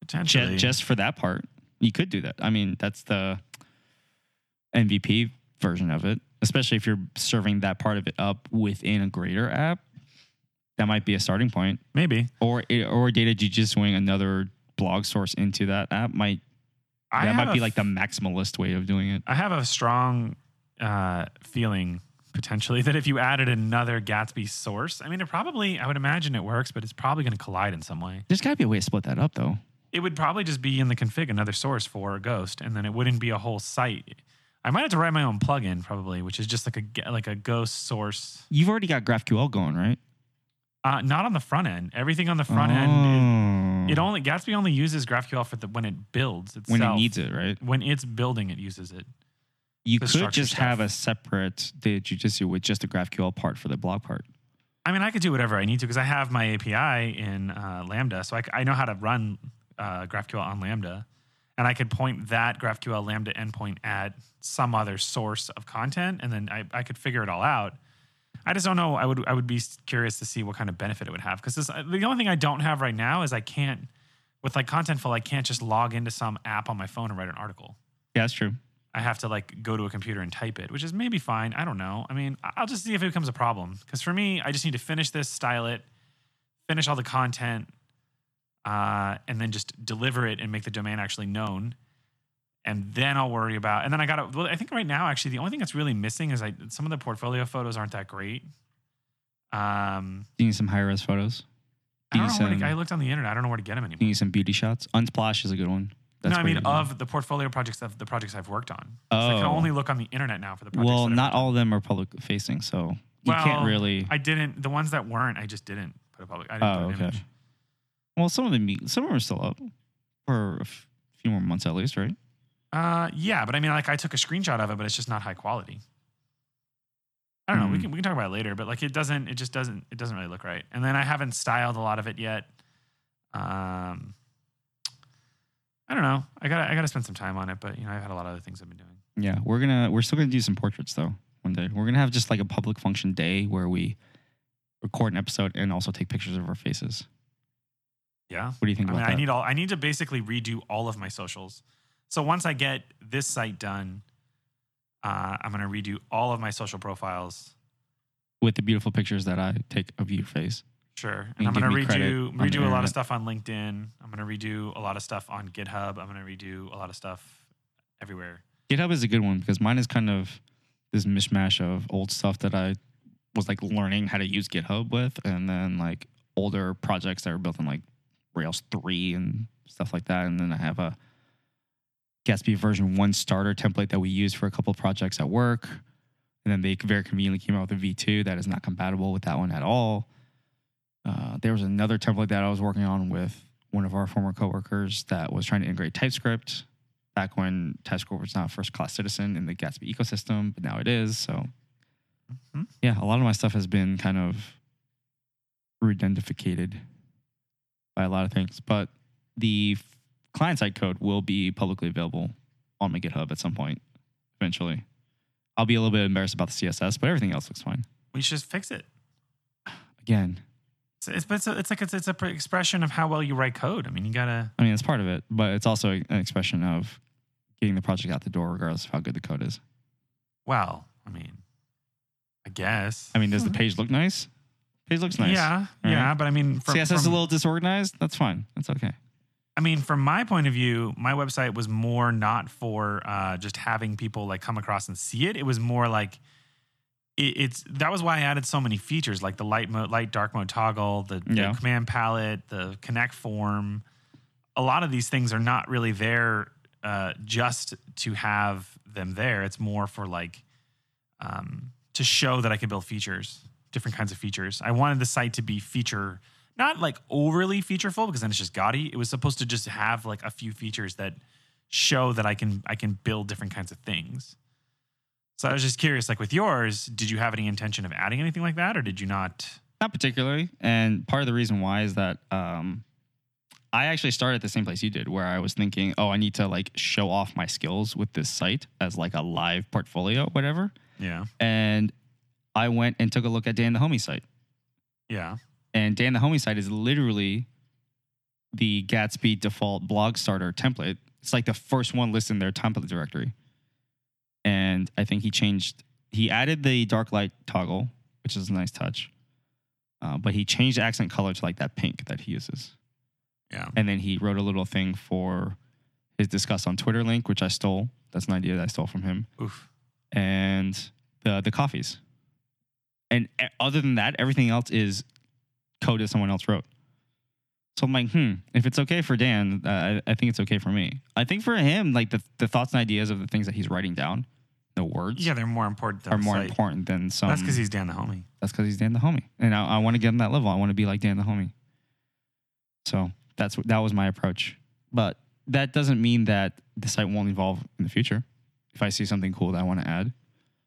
Potentially. just, just for that part. You could do that. I mean, that's the MVP version of it. Especially if you're serving that part of it up within a greater app, that might be a starting point. Maybe. Or eh, or data jiu-jitsuing another blog source into that app might I that might be a like the maximalist way of doing it. I have a strong uh, feeling potentially that if you added another Gatsby source, I mean, it probably, I would imagine it works, but it's probably going to collide in some way. There's got to be a way to split that up though. It would probably just be in the config another source for Ghost, and then it wouldn't be a whole site. I might have to write my own plugin probably, which is just like a like a Ghost source. You've already got GraphQL going, right? Uh, not on the front end. Everything on the front end, Oh. it, it only Gatsby only uses GraphQL for the when it builds itself. when it needs it, right? When it's building, it uses it. You could just stuff. have a separate data jujitsu with just a GraphQL part for the blog part. I mean, I could do whatever I need to because I have my API in uh, Lambda, so I know how to run uh, GraphQL on Lambda, and I could point that GraphQL Lambda endpoint at some other source of content, and then I, I could figure it all out. I just don't know. I would I would be curious to see what kind of benefit it would have because the only thing I don't have right now is I can't with like Contentful I can't just log into some app on my phone and write an article. Yeah, that's true. I have to like go to a computer and type it, which is maybe fine. I don't know. I mean, I'll just see if it becomes a problem. Because for me, I just need to finish this, style it, finish all the content, uh, and then just deliver it and make the domain actually known. And then I'll worry about. And then I got to. Well, I think right now, actually, the only thing that's really missing is I some of the portfolio photos aren't that great. Um, You need some high res photos. I don't know where to, some, I looked on the internet. I don't know where to get them anymore. you need some beauty shots. Unsplash is a good one. No, I mean of the portfolio projects of the projects I've worked on. So I can Oh. only look on the internet now for the projects. well, not all of them are public facing, so you Well, can't really. I didn't. The ones that weren't, I just didn't put a public. I didn't Oh, put an okay. image. Well, some of them, some of them are still up for a few more months at least, right? Uh, yeah, but I mean, like, I took a screenshot of it, but it's just not high quality. I don't know. We Hmm. can we can talk about it later, but like, it doesn't. It just doesn't. It doesn't really look right. And then I haven't styled a lot of it yet. Um, I don't know. I got I got to spend some time on it, but you know, I've had a lot of other things I've been doing. Yeah, we're gonna we're still gonna do some portraits though one day. We're gonna have just like a public function day where we record an episode and also take pictures of our faces. Yeah. What do you think I mean, about I need all. I need to basically redo all of my socials. So once I get this site done, uh, I'm gonna redo all of my social profiles. With the beautiful pictures that I take of your face. Sure. And And I'm gonna redo redo a lot of stuff on LinkedIn. I'm gonna redo a lot of stuff on GitHub. I'm gonna redo a lot of stuff everywhere. GitHub is a good one because mine is kind of this mishmash of old stuff that I was like learning how to use GitHub with, and then like older projects that were built in like Rails 3 and stuff like that. And then I have a Gatsby version 1 starter template that we use for a couple of projects at work. And then they very conveniently came out with a V2 that is not compatible with that one at all. Uh, there was another template that I was working on with one of our former coworkers that was trying to integrate TypeScript back when TypeScript was not a first class citizen in the Gatsby ecosystem, but now it is. So, Mhm. yeah, a lot of my stuff has been kind of redundificated by a lot of things. But the client side code will be publicly available on my GitHub at some point eventually. I'll be a little bit embarrassed about the CSS, but everything else looks fine. We should just fix it. Again, It's, it's, but it's, a, it's like it's, it's a expression of how well you write code. I mean, you gotta. I mean, it's part of it, but it's also an expression of getting the project out the door, regardless of how good the code is. Well, I mean, I guess. I mean, does the page look nice? Page looks nice. Yeah, right? yeah, but I mean, from, CSS is a little disorganized. That's fine. That's okay. I mean, from my point of view, my website was more not for uh, just having people like come across and see it. It was more like it, it's that was why I added so many features like the light mode, light dark mode toggle, the, the command palette, the connect form. A lot of these things are not really there uh, just to have them there. It's more for like um, to show that I can build features, different kinds of features. I wanted the site to be feature, not like overly featureful because then it's just gaudy. It was supposed to just have like a few features that show that I can I can build different kinds of things. So I was just curious, like with yours, did you have any intention of adding anything like that, or did you not? Not particularly. And part of the reason why is that um, I actually started at the same place you did, where I was thinking, oh, I need to like show off my skills with this site as like a live portfolio, whatever. Yeah, And I went and took a look at Dan the Homie site. yeah, And Dan the Homie site is literally the Gatsby default blog starter template. It's like the first one listed in their template directory. And I think he changed, he added the dark light toggle, which is a nice touch. Uh, but he changed the accent color to like that pink that he uses. yeah. And then he wrote a little thing for his discuss on Twitter link, which I stole. That's an idea that I stole from him Oof. and the the coffees. And e- other than that, everything else is code that someone else wrote. So I'm like, hmm, if it's okay for Dan, uh, I, I think it's okay for me. I think for him, like the, the thoughts and ideas of the things that he's writing down, the words, Yeah, they're more important. Than are more important than some. That's because he's Dan the homie. that's because he's Dan the homie, and I, I want to get on that level. I want to be like Dan the homie. So that's that was my approach. But that doesn't mean that the site won't evolve in the future. If I see something cool that I want to add,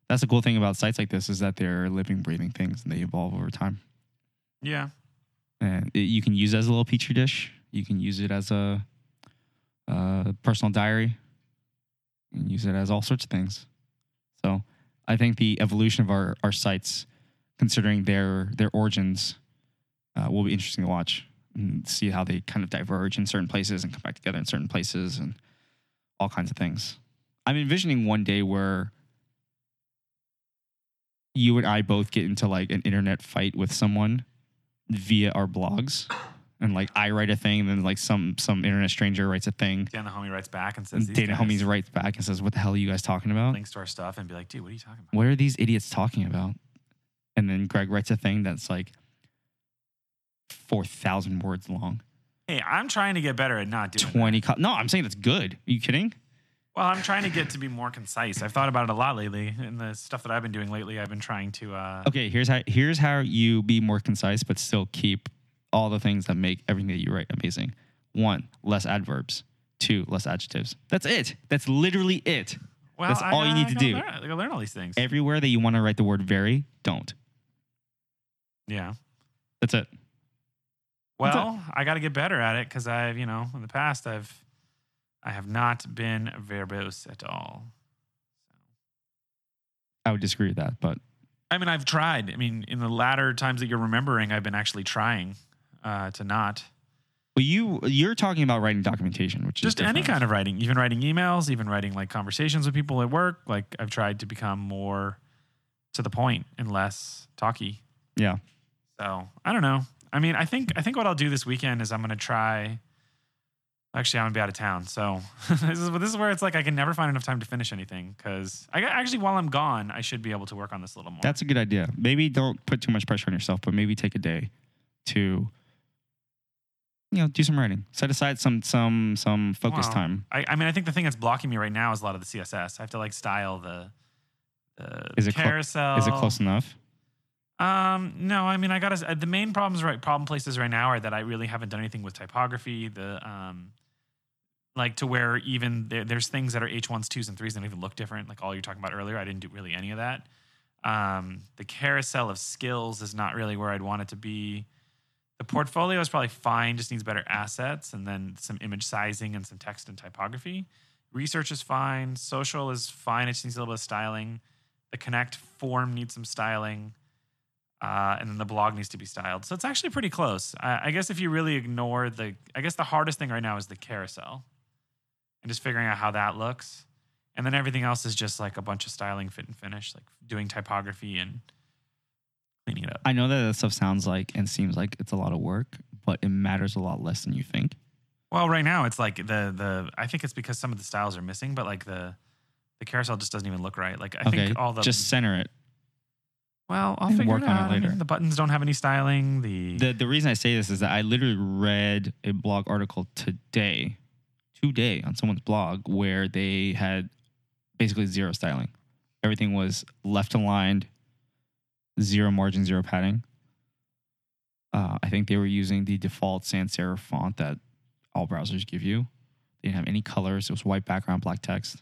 that's the cool thing about sites like this is that they're living, breathing things, and they evolve over time. Yeah, And it, you can use it as a little petri dish. You can use it as a, uh personal diary. Can use it as all sorts of things. So I think the evolution of our, our sites, considering their their origins, uh, will be interesting to watch and see how they kind of diverge in certain places and come back together in certain places and all kinds of things. I'm envisioning one day where you and I both get into like an internet fight with someone via our blogs. And like I write a thing, and then like some some internet stranger writes a thing. Dan the homie writes back and says, these Dana guys- Homies writes back and says, "What the hell are you guys talking about? links to our stuff and be like, dude, what are you talking about? What are these idiots talking about?" And then Greg writes a thing that's like four thousand words long, Hey, I'm trying to get better at not doing that. twenty. Co- no, I'm saying that's good. Are you kidding? Well, I'm trying to get to be more concise. I've thought about it a lot lately. In the stuff that I've been doing lately, I've been trying to. Uh, Okay, here's how here's how you be more concise, but still keep all the things that make everything that you write amazing. One, less adverbs. Two, less adjectives. That's it. That's literally it. well, that's I all you need I to do. Learn, I gotta learn all these things. Everywhere that you want to write the word very, don't. yeah. That's it. That's Well, I got to get better at it because I've, you know, in the past, I've, I have not been verbose at all. I would disagree with that, but I mean, I've tried. I mean, in the latter times that you're remembering, I've been actually trying uh, to not well, you you're talking about writing documentation, which just is any kind of writing, even writing emails, even writing like conversations with people at work. Like I've tried to become more to the point and less talky. Yeah. So I don't know. I mean, I think I think what I'll do this weekend is I'm gonna try. Actually, I'm gonna be out of town, so this is this is where it's like I can never find enough time to finish anything. Because I actually, while I'm gone, I should be able to work on this a little more. That's a good idea. Maybe don't put too much pressure on yourself, but maybe take a day to you know do some writing. Set aside some some some focus Wow. time. I, I mean, I think the thing that's blocking me right now is a lot of the CSS. I have to like style the the Is it carousel. Is it close enough? Um, no, I mean, I got to. The main problems, right? Problem places right now are that I really haven't done anything with typography. The um, like to where even there, there's things that are H ones, twos, and threes that even look different. Like all you're talking about earlier, I didn't do really any of that. Um, the carousel of skills is not really where I'd want it to be. The portfolio is probably fine, just needs better assets and then some image sizing and some text and typography. Research is fine. Social is fine. It just needs a little bit of styling. The connect form needs some styling. Uh, and then the blog needs to be styled. So it's actually pretty close. I, I guess if you really ignore the, I guess the hardest thing right now is the carousel and just figuring out how that looks. And then everything else is just like a bunch of styling, fit and finish, like doing typography and cleaning it up. I know that that stuff sounds like and seems like it's a lot of work, but it matters a lot less than you think. Well, right now it's like the the I think it's because some of the styles are missing, but like the the carousel just doesn't even look right. Like I okay, think all the just center it. well, I'll figure work it on it out. I mean, later. the buttons don't have any styling. The, The the reason I say this is that I literally read a blog article today, today on someone's blog where they had basically zero styling. Everything was left aligned, zero margin, zero padding. Uh, I think they were using the default sans serif font that all browsers give you. They didn't have any colors. It was white background, black text.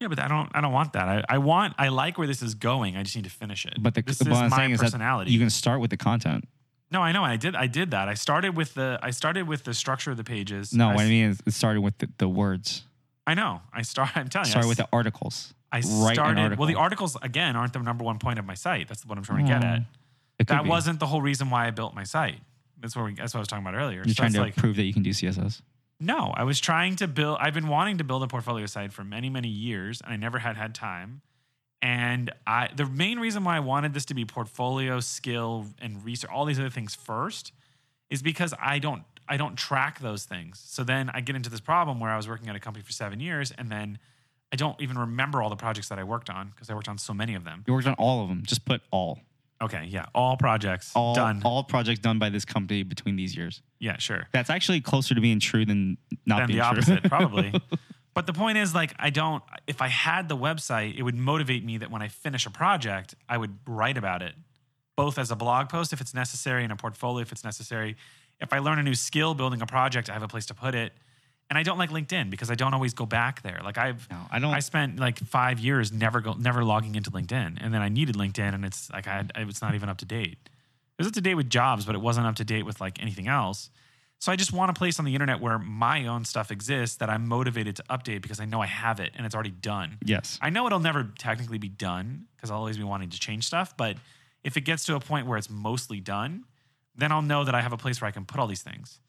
yeah, but I don't I don't want that. I, I want I like where this is going. I just need to finish it. But the this what is I'm my saying is that personality. you can start with the content. No, I know. I did I did that. I started with the I started with the structure of the pages. No, what I, what I mean is it started with the, the words. I know. I start. I'm telling you. I Started with the articles. I write started. Well, the articles again aren't the number one point of my site. That's what I'm trying to get at. Hmm. It That wasn't the whole reason why I built my site. That's what we, that's what I was talking about earlier. You're So trying to like, prove that you can do CSS. no, I was trying to build. I've been wanting to build a portfolio site for many, many years, and I never had had time. And I, the main reason why I wanted this to be portfolio, skill, and research, all these other things first, is because I don't, I don't track those things. So then I get into this problem where I was working at a company for seven years, and then I don't even remember all the projects that I worked on because I worked on so many of them. You worked on all of them. Just put all. Okay, yeah, all projects All done. all projects done by this company between these years. yeah, sure. That's actually closer to being true than not than being the true. opposite, probably. But the point is, like, I don't. If I had the website, it would motivate me that when I finish a project, I would write about it, both as a blog post if it's necessary, and a portfolio if it's necessary. If I learn a new skill building a project, I have a place to put it. And I don't like LinkedIn because I don't always go back there. Like I've, No, I don't- I spent like five years never go, never logging into LinkedIn, and then I needed LinkedIn, and it's like I, had, it's not even up to date. It was up to date with jobs, but it wasn't up to date with like anything else. So I just want a place on the internet where my own stuff exists that I'm motivated to update because I know I have it and it's already done. yes. I know it'll never technically be done because I'll always be wanting to change stuff. But if it gets to a point where it's mostly done, then I'll know that I have a place where I can put all these things.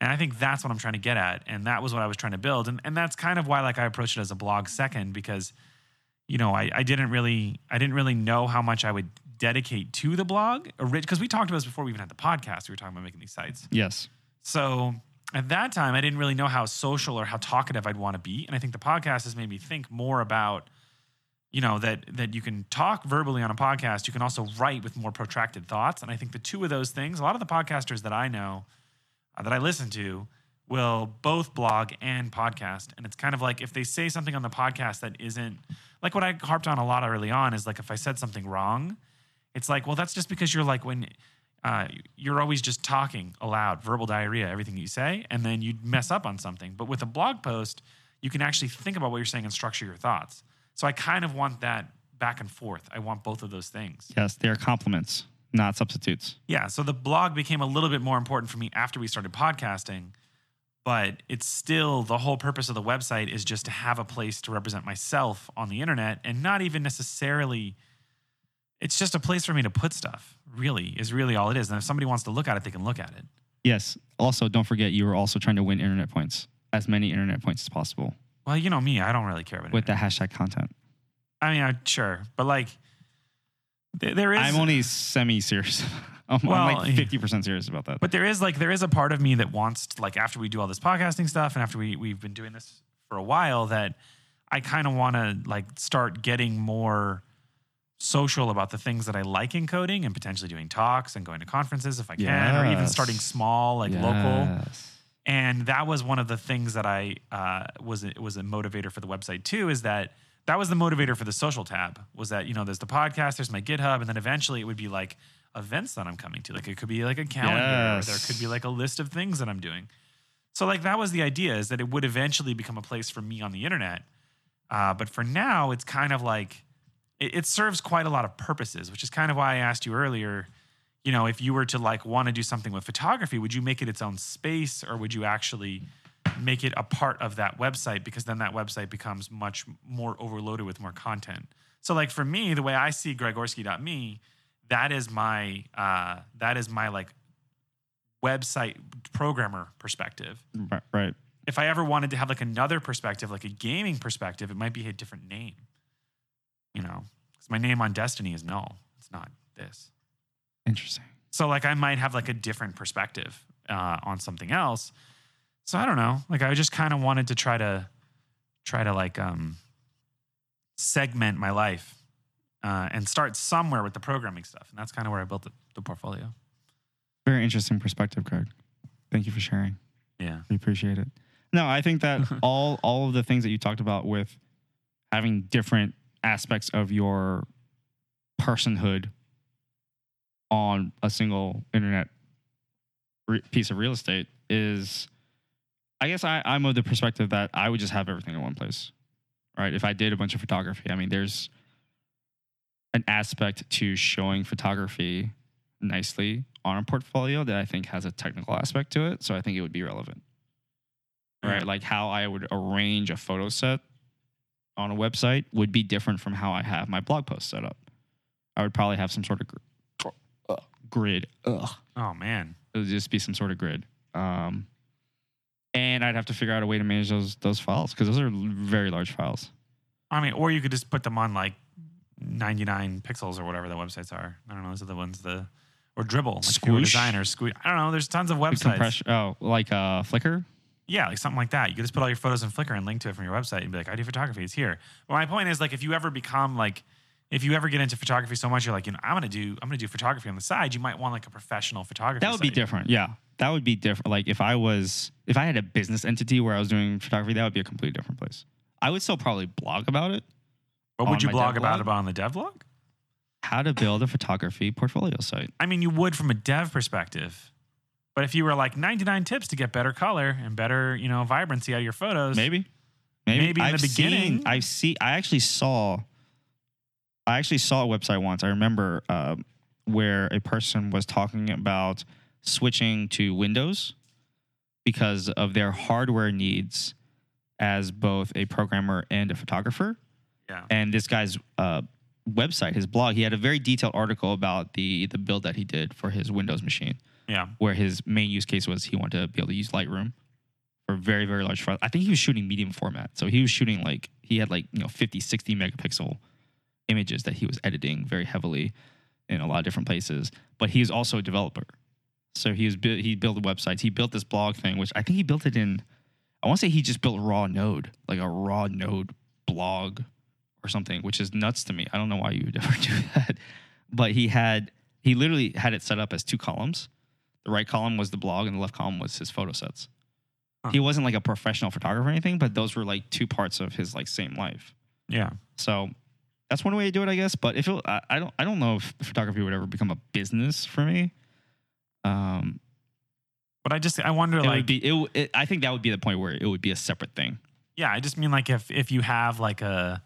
And I think that's what I'm trying to get at. And that was what I was trying to build. And, and that's kind of why like I approached it as a blog second because, you know, I, I didn't really I didn't really know how much I would dedicate to the blog. Because we talked about this before we even had the podcast. We were talking about making these sites. Yes. So at that time, I didn't really know how social or how talkative I'd want to be, and I think the podcast has made me think more about, you know, that that you can talk verbally on a podcast. You can also write with more protracted thoughts, and I think the two of those things. A lot of the podcasters that I know, uh, that I listen to, will both blog and podcast, and it's kind of like if they say something on the podcast that isn't like what I harped on a lot early on is like if I said something wrong, it's like well that's just because you're like when uh, you're always just talking aloud, verbal diarrhea, everything you say, and then you mess up on something. But with a blog post, you can actually think about what you're saying and structure your thoughts. So I kind of want that back and forth. I want both of those things. Yes. They are complements, not substitutes. Yeah. So the blog became a little bit more important for me after we started podcasting, but it's still the whole purpose of the website is just to have a place to represent myself on the internet and not even necessarily. It's just a place for me to put stuff, really, is really all it is. And if somebody wants to look at it, they can look at it. Yes. Also, don't forget you were also trying to win internet points, as many internet points as possible Well, you know me, I don't really care about with it. the hashtag content. I mean, I, sure, but like, th- there is. I'm only semi serious. I'm, I'm like 50% serious about that. but there is like there is a part of me that wants to, like after we do all this podcasting stuff and after we we've been doing this for a while that I kind of want to like start getting more social about the things that I like in coding and potentially doing talks and going to conferences if I can or even starting small like local. And that was one of the things that I uh, was it was a motivator for the website too. Is that that was the motivator for the social tab? Was that you know there's the podcast, there's my GitHub, and then eventually it would be like events that I'm coming to. Like it could be like a calendar, or there could be like a list of things that I'm doing. So like that was the idea is that it would eventually become a place for me on the internet. Uh, but for now, it's kind of like it, it serves quite a lot of purposes, which is kind of why I asked you earlier. You know, if you were to like want to do something with photography, would you make it its own space, or would you actually make it a part of that website? Because then that website becomes much more overloaded with more content. So, like for me, the way I see Gregorski.me, that is my uh, that is my like website programmer perspective Right. right. if I ever wanted to have like another perspective, like a gaming perspective, it might be a different name. You know, because my name on Destiny is null. It's not this. Interesting. So like I might have like a different perspective uh, on something else. So I don't know. Like I just kind of wanted to try to try to like um segment my life uh, and start somewhere with the programming stuff, and that's kind of where I built the, the portfolio. Very interesting perspective, Craig. Thank you for sharing. Yeah. We appreciate it. No, I think that all all of the things that you talked about with having different aspects of your personhood on a single internet re- piece of real estate is I guess I, I'm of the perspective that I would just have everything in one place. Right. If I did a bunch of photography, I mean there's an aspect to showing photography nicely on a portfolio that I think has a technical aspect to it. So I think it would be relevant. Right. Like how I would arrange a photo set on a website would be different from how I have my blog post set up. I would probably have some sort of gr- uh, grid. Ugh. Oh man. It would just be some sort of grid. Um, and I'd have to figure out a way to manage those those files because those are very large files. I mean, or you could just put them on like 99 pixels or whatever the websites are. I don't know. Those are the ones the or Dribbble. Like if you were Squoosh? designer, squoosh. I don't know. There's tons of Big websites. compression. Oh, like uh, Flickr. Yeah, like something like that. You could just put all your photos in Flickr and link to it from your website and be like, I do photography. It's here. But my point is, like, if you ever become like, if you ever get into photography so much, you're like, you know, I'm gonna do, I'm gonna do photography on the side. You might want like a professional photography. That would be different. Yeah, that would be different. Like if I was, if I had a business entity where I was doing photography, that would be a completely different place. I would still probably blog about it. But on would you blog about blog? it on the dev blog? How to build a photography portfolio site. I mean, you would from a dev perspective. But if you were like 99 tips to get better color and better, you know, vibrancy out of your photos, Maybe, maybe, Maybe in the I've beginning. Seen, I see. I actually saw. I actually saw a website once. I remember uh, where a person was talking about switching to Windows because of their hardware needs as both a programmer and a photographer. yeah, and this guy's uh, website, his blog, he had a very detailed article about the the build that he did for his Windows machine, yeah, where his main use case was he wanted to be able to use Lightroom for very very large files. I think he was shooting medium format, so he was shooting like he had like you know 50, 60 megapixel images that he was editing very heavily in a lot of different places. But he is also a developer, so he was he built websites. He built this blog thing, which I think he built it in. I want to say he just built raw Node, like a raw Node blog or something, which is nuts to me. I don't know why you would ever do that. But he had he literally had it set up as two columns. The right column was the blog, and the left column was his photo sets. Huh. He wasn't like a professional photographer or anything, but those were like two parts of his like same life. yeah. So that's one way to do it, I guess. But if it, I, I don't, I don't know if photography would ever become a business for me. Um, But I just, I wonder, it like, would be. It, it, I think that would be the point where it would be a separate thing. Yeah, I just mean like if if you have like a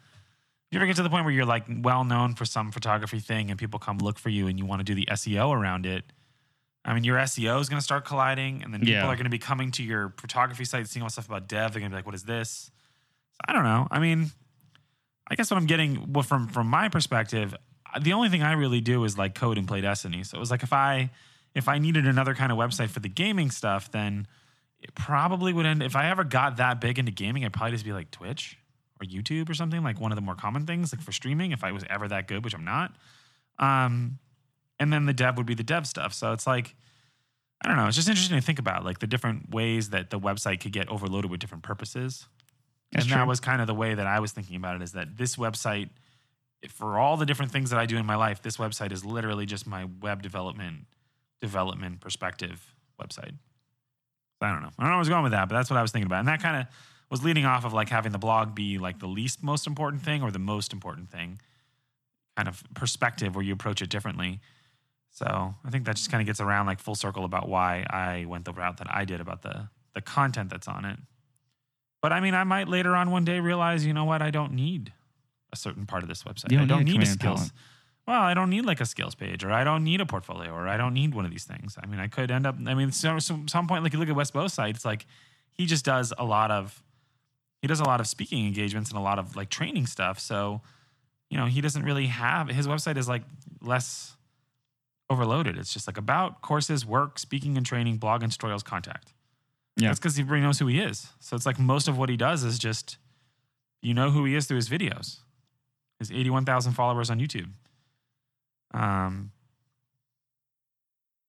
you ever get to the point where you're like well known for some photography thing and people come look for you and you want to do the SEO around it. I mean, your SEO is going to start colliding, and then people Yeah. are going to be coming to your photography site, seeing all stuff about dev. They're going to be like, "What is this?" So I don't know. I mean, I guess what I'm getting well, from from my perspective, the only thing I really do is like code and play Destiny. So it was like if I if I needed another kind of website for the gaming stuff, then it probably would end. If I ever got that big into gaming, I'd probably just be like Twitch or YouTube or something like one of the more common things, like for streaming. If I was ever that good, which I'm not, um, and then the dev would be the dev stuff. So it's like. I don't know. It's just interesting to think about, like the different ways that the website could get overloaded with different purposes That's and true. that was kind of the way that I was thinking about it is that this website, for all the different things that I do in my life, this website is literally just my web development development perspective website. I don't know. I don't know where I was going with that, but that's what I was thinking about. And that kind of was leading off of like having the blog be like the least most important thing or the most important thing kind of perspective where you approach it differently. So I think that just kind of gets around like full circle about why I went the route that I did about the the content that's on it. But I mean, I might later on one day realize, you know what, I don't need a certain part of this website. You I don't don't need a need a skills. talent. Well, I don't need like a skills page, or I don't need a portfolio, or I don't need one of these things. I mean, I could end up. I mean, so, so some point, like you look at Wes Bos's site, it's like he just does a lot of he does a lot of speaking engagements and a lot of like training stuff. So, you know, he doesn't really have his website is like less overloaded. It's just like about courses, work, speaking and training, blog and tutorials, contact. Yeah. That's because everybody knows who he is. So it's like most of what he does is just you know who he is through his videos. His 81,000 followers on YouTube. Um,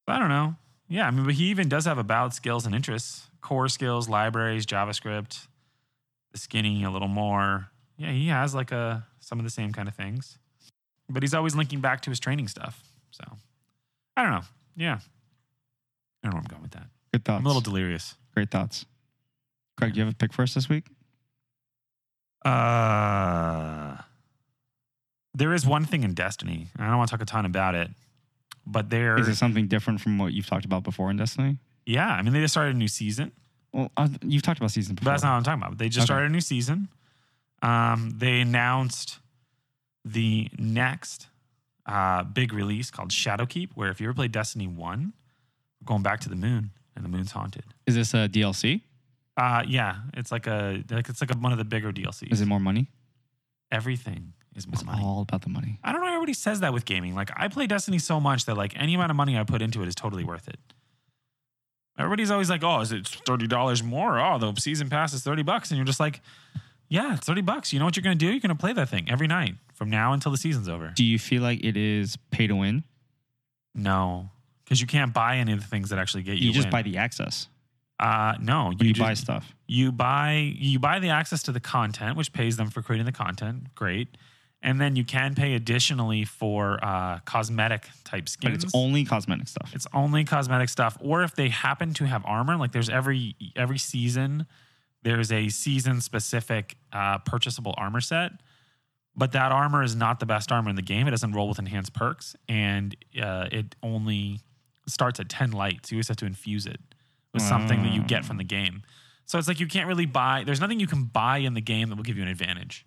I don't know. Yeah, I mean, but he even does have about skills and interests, core skills, libraries, JavaScript, the skinny a little more. Yeah, he has like a some of the same kind of things, but he's always linking back to his training stuff. So I don't know. Yeah, I don't know where I'm going with that. Good thoughts. I'm a little delirious. Great thoughts. Craig, do you have a pick for us this week? Uh, there is one thing in Destiny. I don't want to talk a ton about it, but there, Is it something different from what you've talked about before in Destiny? yeah. I mean, they just started a new season. Well, uh, you've talked about season But that's not what I'm talking about. They just Okay. started a new season. Um, they announced the next uh, big release called Shadowkeep, where if you ever played Destiny 1, we're going back to the moon, and the moon's haunted. Is this a DLC? Uh, yeah, it's like a like it's like a, one of the bigger DLCs. Is it more money? Everything is more It's money. all about the money. I don't know. Everybody says that with gaming. Like I play Destiny so much that like any amount of money I put into it is totally worth it. Everybody's always like, "Oh, is it thirty dollars more? Oh, the season pass is thirty bucks," and you're just like, "Yeah, it's thirty bucks. You know what you're gonna do? You're gonna play that thing every night from now until the season's over." Do you feel like it is pay to win? No, because you can't buy any of the things that actually get you. You just in. buy the access. Uh, no, When you, just- buy stuff. you buy you buy the access to the content, which pays them for creating the content. Great. And then you can pay additionally for uh, cosmetic type skins. But it's only cosmetic stuff. It's only cosmetic stuff, or if they happen to have armor, like there's every every season, there's a season specific uh, purchasable armor set, but that armor is not the best armor in the game. It doesn't roll with enhanced perks, and uh, it only starts at ten lights. You always have to infuse it with something that you get from the game. So it's like you can't really buy. There's nothing you can buy in the game that will give you an advantage.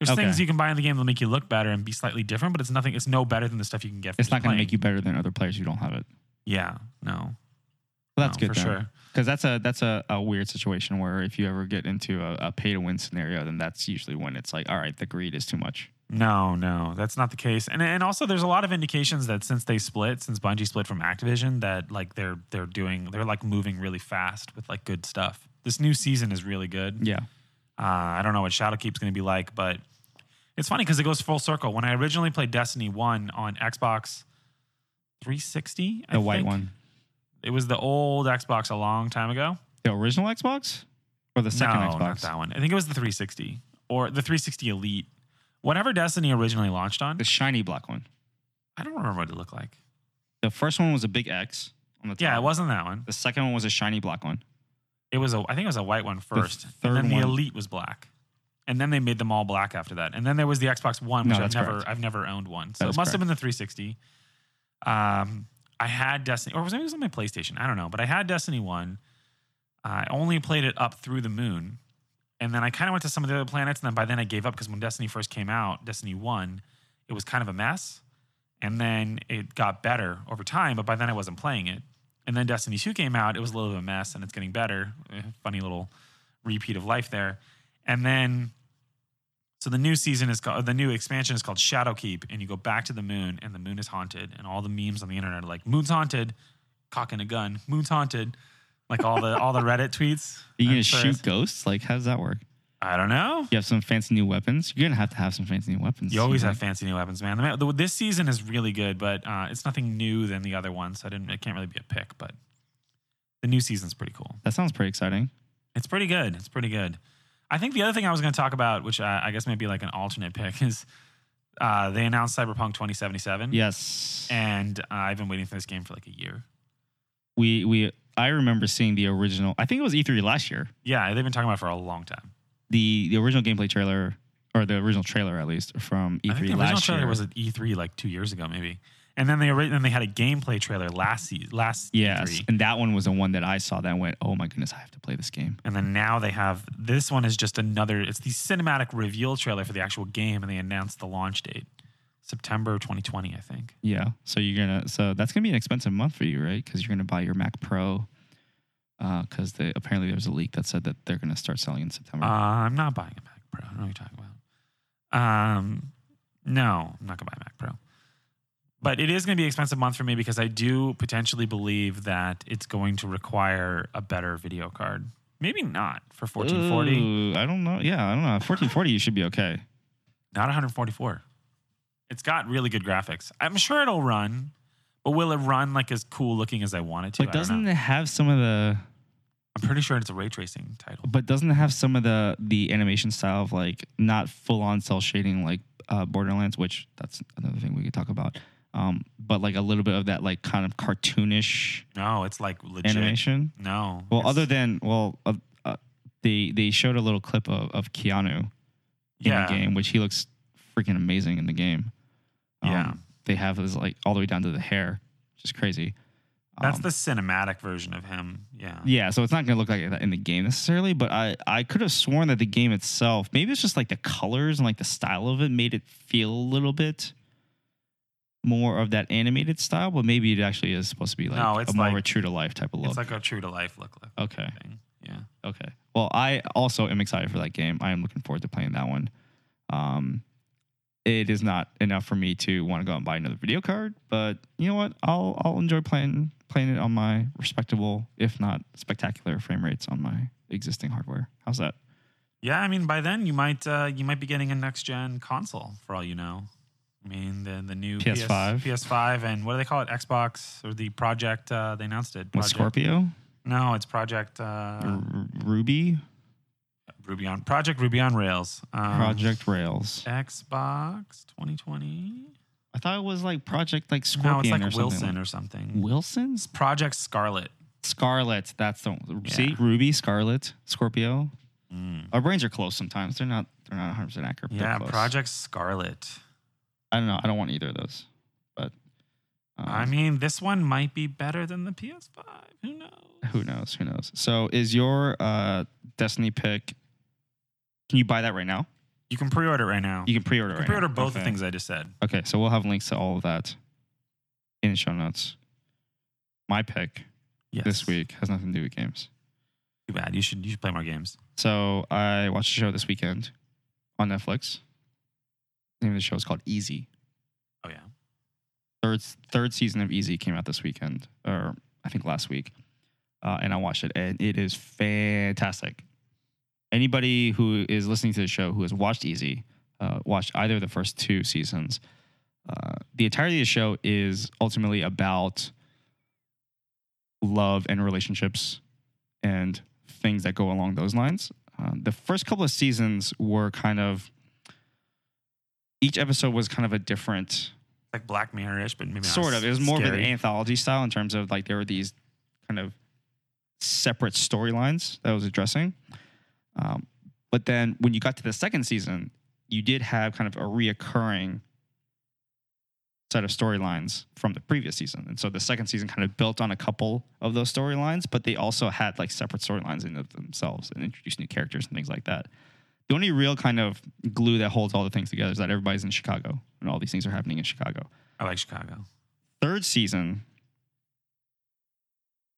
There's Okay. things you can buy in the game that'll make you look better and be slightly different, but it's nothing. It's no better than the stuff you can get. From It's not going to make you better than other players who don't have it. Yeah, no. Well, that's No, good for sure. Because that's a that's a, a weird situation where if you ever get into a, a pay to win scenario, then that's usually when it's like, all right, the greed is too much. No, no, that's not the case. And and also there's a lot of indications that since they split, since Bungie split from Activision, that like they're they're doing they're like moving really fast with like good stuff. This new season is really good. Yeah. Uh, I don't know what Shadowkeep's going to be like, but it's funny because it goes full circle. When I originally played Destiny One on Xbox 360, The I white think, one. It was the old Xbox a long time ago. The original Xbox? Or the second no, Xbox? not that one. I think it was the 360 or the 360 Elite. Whatever Destiny originally launched on, The shiny black one. I don't remember what it looked like. The first one was a big X on the top. Yeah, it wasn't that one. The second one was a shiny black one. It was a. I think it was a white one first, third and then the Elite was black, and then they made them all black after that. And then there was the Xbox One, No, which I've never, correct. I've never owned one. So it must have been the 360. Um, I had Destiny, or was it, it was on my PlayStation? I don't know, but I had Destiny One. I only played it up through the moon, and then I kind of went to some of the other planets, and then by then I gave up because when Destiny first came out, Destiny One, it was kind of a mess, and then it got better over time. But by then I wasn't playing it. And then Destiny 2 came out. It was a little bit of a mess and it's getting better. Eh, Funny little repeat of life there. And then, so the new season is called, the new expansion is called Shadowkeep. And you go back to the moon and the moon is haunted. And all the memes on the internet are like, moon's haunted, cocking a gun, moon's haunted. Like all the all the Reddit tweets. Are you I'm going to sure shoot ghosts? Like, how does that work? I don't know. You have some fancy new weapons? You're going to have to have some fancy new weapons. You always know? have fancy new weapons, man. The the- This season is really good, but uh, it's nothing new than the other ones. So I didn't. It can't really be a pick, but the new season's pretty cool. That sounds pretty exciting. It's pretty good. It's pretty good. I think the other thing I was going to talk about, which I, I guess may be like an alternate pick, is uh, they announced Cyberpunk 2077. Yes. And uh, I've been waiting for this game for like a year. we we I remember seeing the original. I think it was E3 last year. Yeah, they've been talking about it for a long time. The the original gameplay trailer or the original trailer at least from E3 I think the last original trailer year. was at E3 like two years ago, maybe. And then they then they had a gameplay trailer last last Yes, E3. and that one was the one that I saw that went, oh my goodness, I have to play this game. And then now they have this one is just another. It's the cinematic reveal trailer for the actual game, and they announced the launch date, September 2020, I think. Yeah, so you're gonna, so that's gonna be an expensive month for you, right? Because you're gonna buy your Mac Pro. Because they apparently there was a leak that said that they're gonna start selling in September. Uh, I'm not buying a Mac Pro. I don't know what you're talking about. Um, no, I'm not gonna buy a Mac Pro. But it is going to be an expensive month for me because I do potentially believe that it's going to require a better video card. Maybe not for 1440, Ooh, I don't know. Yeah, I don't know. 1440, you should be okay. not 144. It's got really good graphics. I'm sure it'll run, but will it run like as cool looking as I want it to? But doesn't it have some of the? I'm pretty sure it's a ray tracing title. But doesn't it have some of the the animation style of like not full on cel shading like uh, Borderlands, which that's another thing we could talk about. Um, but like a little bit of that like kind of cartoonish No, it's like legit. animation. No. Well, it's- other than well, uh, uh, they they showed a little clip of, of Keanu in Yeah. the game, which he looks freaking amazing in the game. Um, Yeah. they have his like all the way down to the hair, which is crazy. That's Um, the cinematic version of him. Yeah. yeah, so it's not going to look like that in the game necessarily, but I I could have sworn that the game itself, maybe it's just like the colors and like the style of it made it feel a little bit more of that animated style, but maybe it actually is supposed to be like No, a more like- true to life type of look. It's like a true to life look like okay. thing. Yeah. Okay. Well, I also am excited for that game. I am looking forward to playing that one. Um, it is not enough for me to want to go and buy another video card, but you know what? I'll I'll enjoy playing playing it on my respectable, if not spectacular, frame rates on my existing hardware. How's that? Yeah, I mean by then you might uh, you might be getting a next gen console for all you know. I mean the the new PS5? PS, PS5 and what do they call it? Xbox or the project uh, they announced it. With Project, Scorpio, No, it's Project uh, Ruby, Ruby on Project Ruby on Rails. Um, Project Rails. Xbox 2020. I thought it was like Project like Scorpion No, it's like or Wilson something. or something. Wilson's Project Scarlett. Scarlett. That's the see Ruby, Scarlett, Scorpio. Mm. Our brains are close sometimes. They're not. They're not 100 percent accurate. but Yeah, close. Project Scarlett. I don't know. I don't want either of those. But um, I mean, this one might be better than the PS5. Who knows? who knows? Who knows? So, is your uh, Destiny pick? Can you buy that right now? You can pre-order right now. You can pre-order. You right can pre-order now. both okay. the things I just said. Okay, so we'll have links to all of that in the show notes. My pick Yes. this week has nothing to do with games. Too bad. You should you should play more games. So I watched a show this weekend on Netflix. Name of the show is called Easy. Oh yeah. third third season of Easy came out this weekend, or I think last week, uh, and I watched it, and it is fantastic. Anybody who is listening to the show who has watched Easy, uh, watched either of the first two seasons, uh, the entirety of the show is ultimately about love and relationships and things that go along those lines. Um, the first couple of seasons were kind of each episode was kind of a different Like Black Mirror-ish, but maybe sort of. It was more of an anthology style in terms of like there were these kind of separate storylines that I was addressing. Um, but then when you got to the second season, you did have kind of a reoccurring set of storylines from the previous season. And so the second season kind of built on a couple of those storylines, but they also had like separate storylines in of themselves and introduced new characters and things like that. The only real kind of glue that holds all the things together is that everybody's in Chicago and all these things are happening in Chicago I like Chicago. third season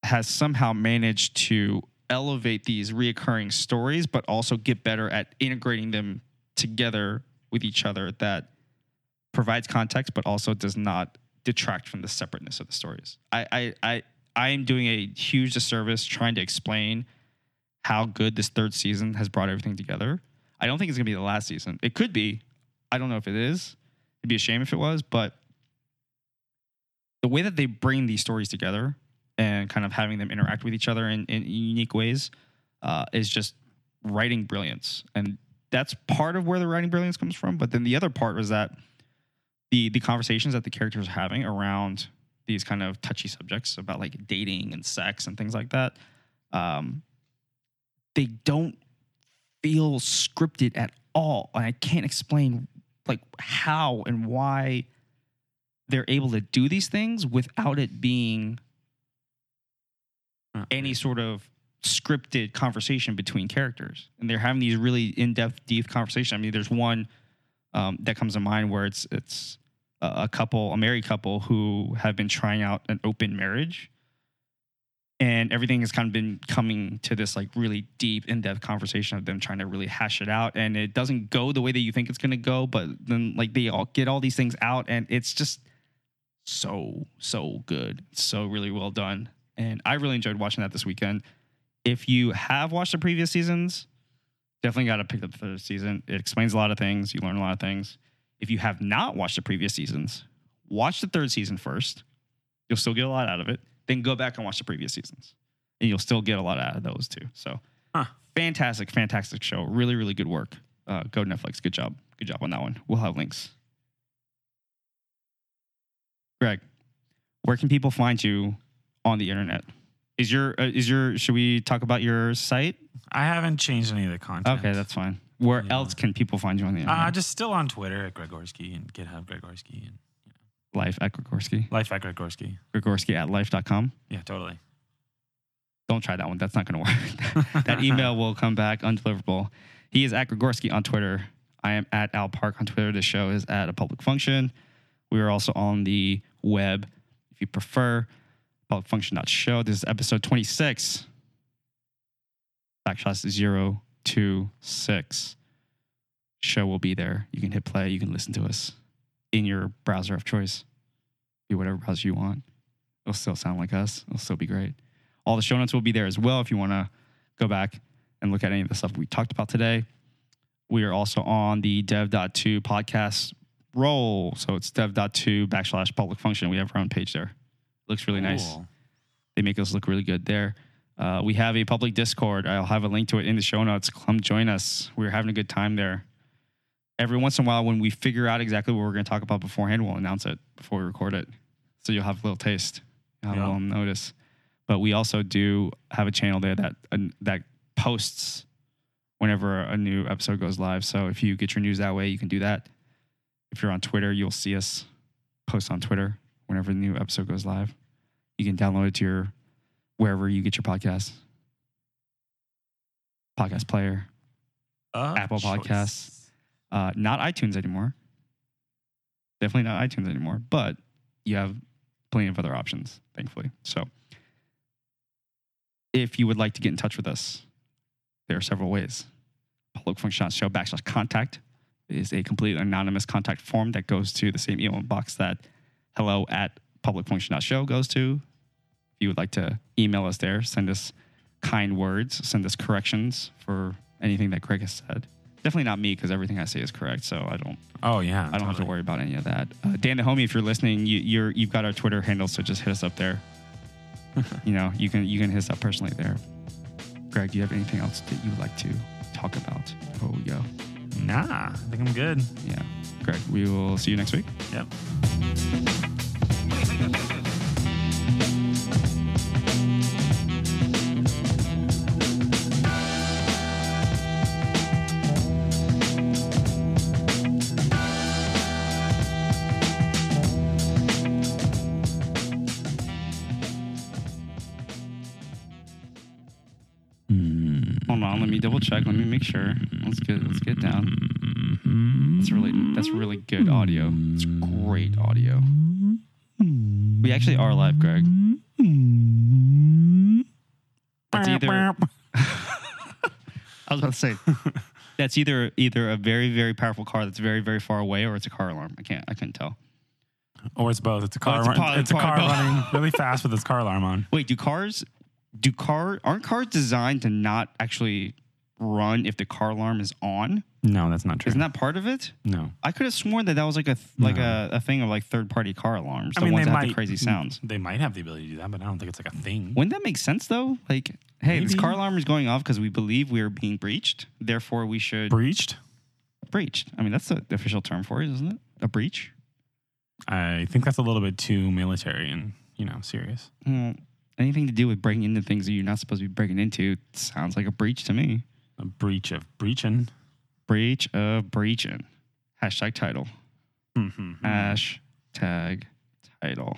has somehow managed to elevate these reoccurring stories, but also get better at integrating them together with each other that provides context, but also does not detract from the separateness of the stories. I I I I am doing a huge disservice trying to explain how good this third season has brought everything together. I don't think it's gonna be the last season. It could be. I don't know if it is. It'd be a shame if it was, but the way that they bring these stories together and kind of having them interact with each other in, in unique ways uh, is just writing brilliance. And that's part of where the writing brilliance comes from. But then the other part was that the the conversations that the characters are having around these kind of touchy subjects about like dating and sex and things like that, um, they don't feel scripted at all. And I can't explain like how and why they're able to do these things without it being any sort of scripted conversation between characters. And they're having these really in-depth deep conversations i mean there's one um, that comes to mind where it's it's a couple a married couple who have been trying out an open marriage and everything has kind of been coming to this like really deep in-depth conversation of them trying to really hash it out. And it doesn't go the way that you think it's going to go but then like they all get all these things out and it's just so so good. So really well done. And i really enjoyed watching that this weekend. If you have watched the previous seasons definitely got to pick up the third season. It explains a lot of things. You learn a lot of things. If you have not watched the previous seasons watch the third season first. You'll still get a lot out of it then go back and watch the previous seasons. And you'll still get a lot out of those too. So Huh. fantastic fantastic show. Really really good work. Uh, go netflix. Good job. Good job on that one. We'll have links. Greg where can people find you on the internet? Is your uh, is your should we talk about your site? I haven't changed any of the content. okay that's fine. Where Yeah. else can people find you on the internet? uh, just still on Twitter at Gregorski and GitHub Gregorski and life at Gregorski. Life at Gregorski. Gregorski at life.com. Yeah, totally. Don't try that one. That's not going to work. that email will come back undeliverable. He is at Gregorski on Twitter. I am at Al Park on Twitter. The show is at a public function. We are also on the web if you prefer. Publicfunction.show. This is episode 26. Backslash 026. Show will be there. You can hit play. You can listen to us in your browser of choice. Be whatever browser you want. It'll still sound like us. It'll still be great. All the show notes will be there as well if you want to go back and look at any of the stuff we talked about today. We are also on the dev.to podcast roll. So it's dev.to backslash public function. We have our own page there. Looks really nice. They make us look really good there. Uh, we have a public Discord. I'll have a link to it in the show notes. Come join us. We're having a good time there. Every once in a while, when we figure out exactly what we're going to talk about beforehand, we'll announce it before we record it. So you'll have a little taste, you'll have Yeah. a little notice. But we also do have a channel there that uh, that posts whenever a new episode goes live. So if you get your news that way, you can do that. If you're on Twitter, you'll see us post on Twitter whenever the new episode goes live. You can download it to your wherever you get your podcasts. Podcast player, Of Apple choice. Podcasts. Uh, not iTunes anymore. Definitely not iTunes anymore, but you have plenty of other options, thankfully. So if you would like to get in touch with us, there are several ways. Public function show backslash contact is a completely anonymous contact form that goes to the same email box that hello at publicfunction.show goes to. If you would like to email us there, send us kind words, send us corrections for anything that Greg has said. Definitely not me because everything I say is correct, so I don't Oh yeah. I don't have to worry about any of that. Uh, Dan the homie, if you're listening, you, you're you've got our Twitter handle, so just hit us up there. you know, you can you can hit us up personally there. Greg, do you have anything else that you would like to talk about Oh go? Nah, I think I'm good. Yeah, Greg, we will see you next week. Yep. Check. Let me make sure. Let's get let's get down. That's really that's really good audio. It's great audio. We actually are live, Greg. That's either I was about to say that's either either a very very powerful car that's very very far away or it's a car alarm. I can't I couldn't tell. Or it's both. It's a oh, car. it's a run- pod- it's a car pod- running really fast with its car alarm on. Wait, do cars do car aren't cars designed to not actually run if the car alarm is on? No, that's not true. Isn't that part of it? no. I could have sworn that that was like a th- like a, a thing of like third party car alarms, the I mean, ones they that might have the crazy sounds. They might have the ability to do that, but I don't think it's like a thing. Wouldn't that make sense though? Like, hey, this Maybe. car alarm is going off because we believe we are being breached. Therefore, we should Breached? breached. I mean, that's the official term for it, isn't it? A breach. I think that's a little bit too military and you know serious. Well, anything to do with breaking into things that you're not supposed to be breaking into sounds like a breach to me. A breach of breaching. Breach of breaching. Hashtag title. Mhm. Hashtag title.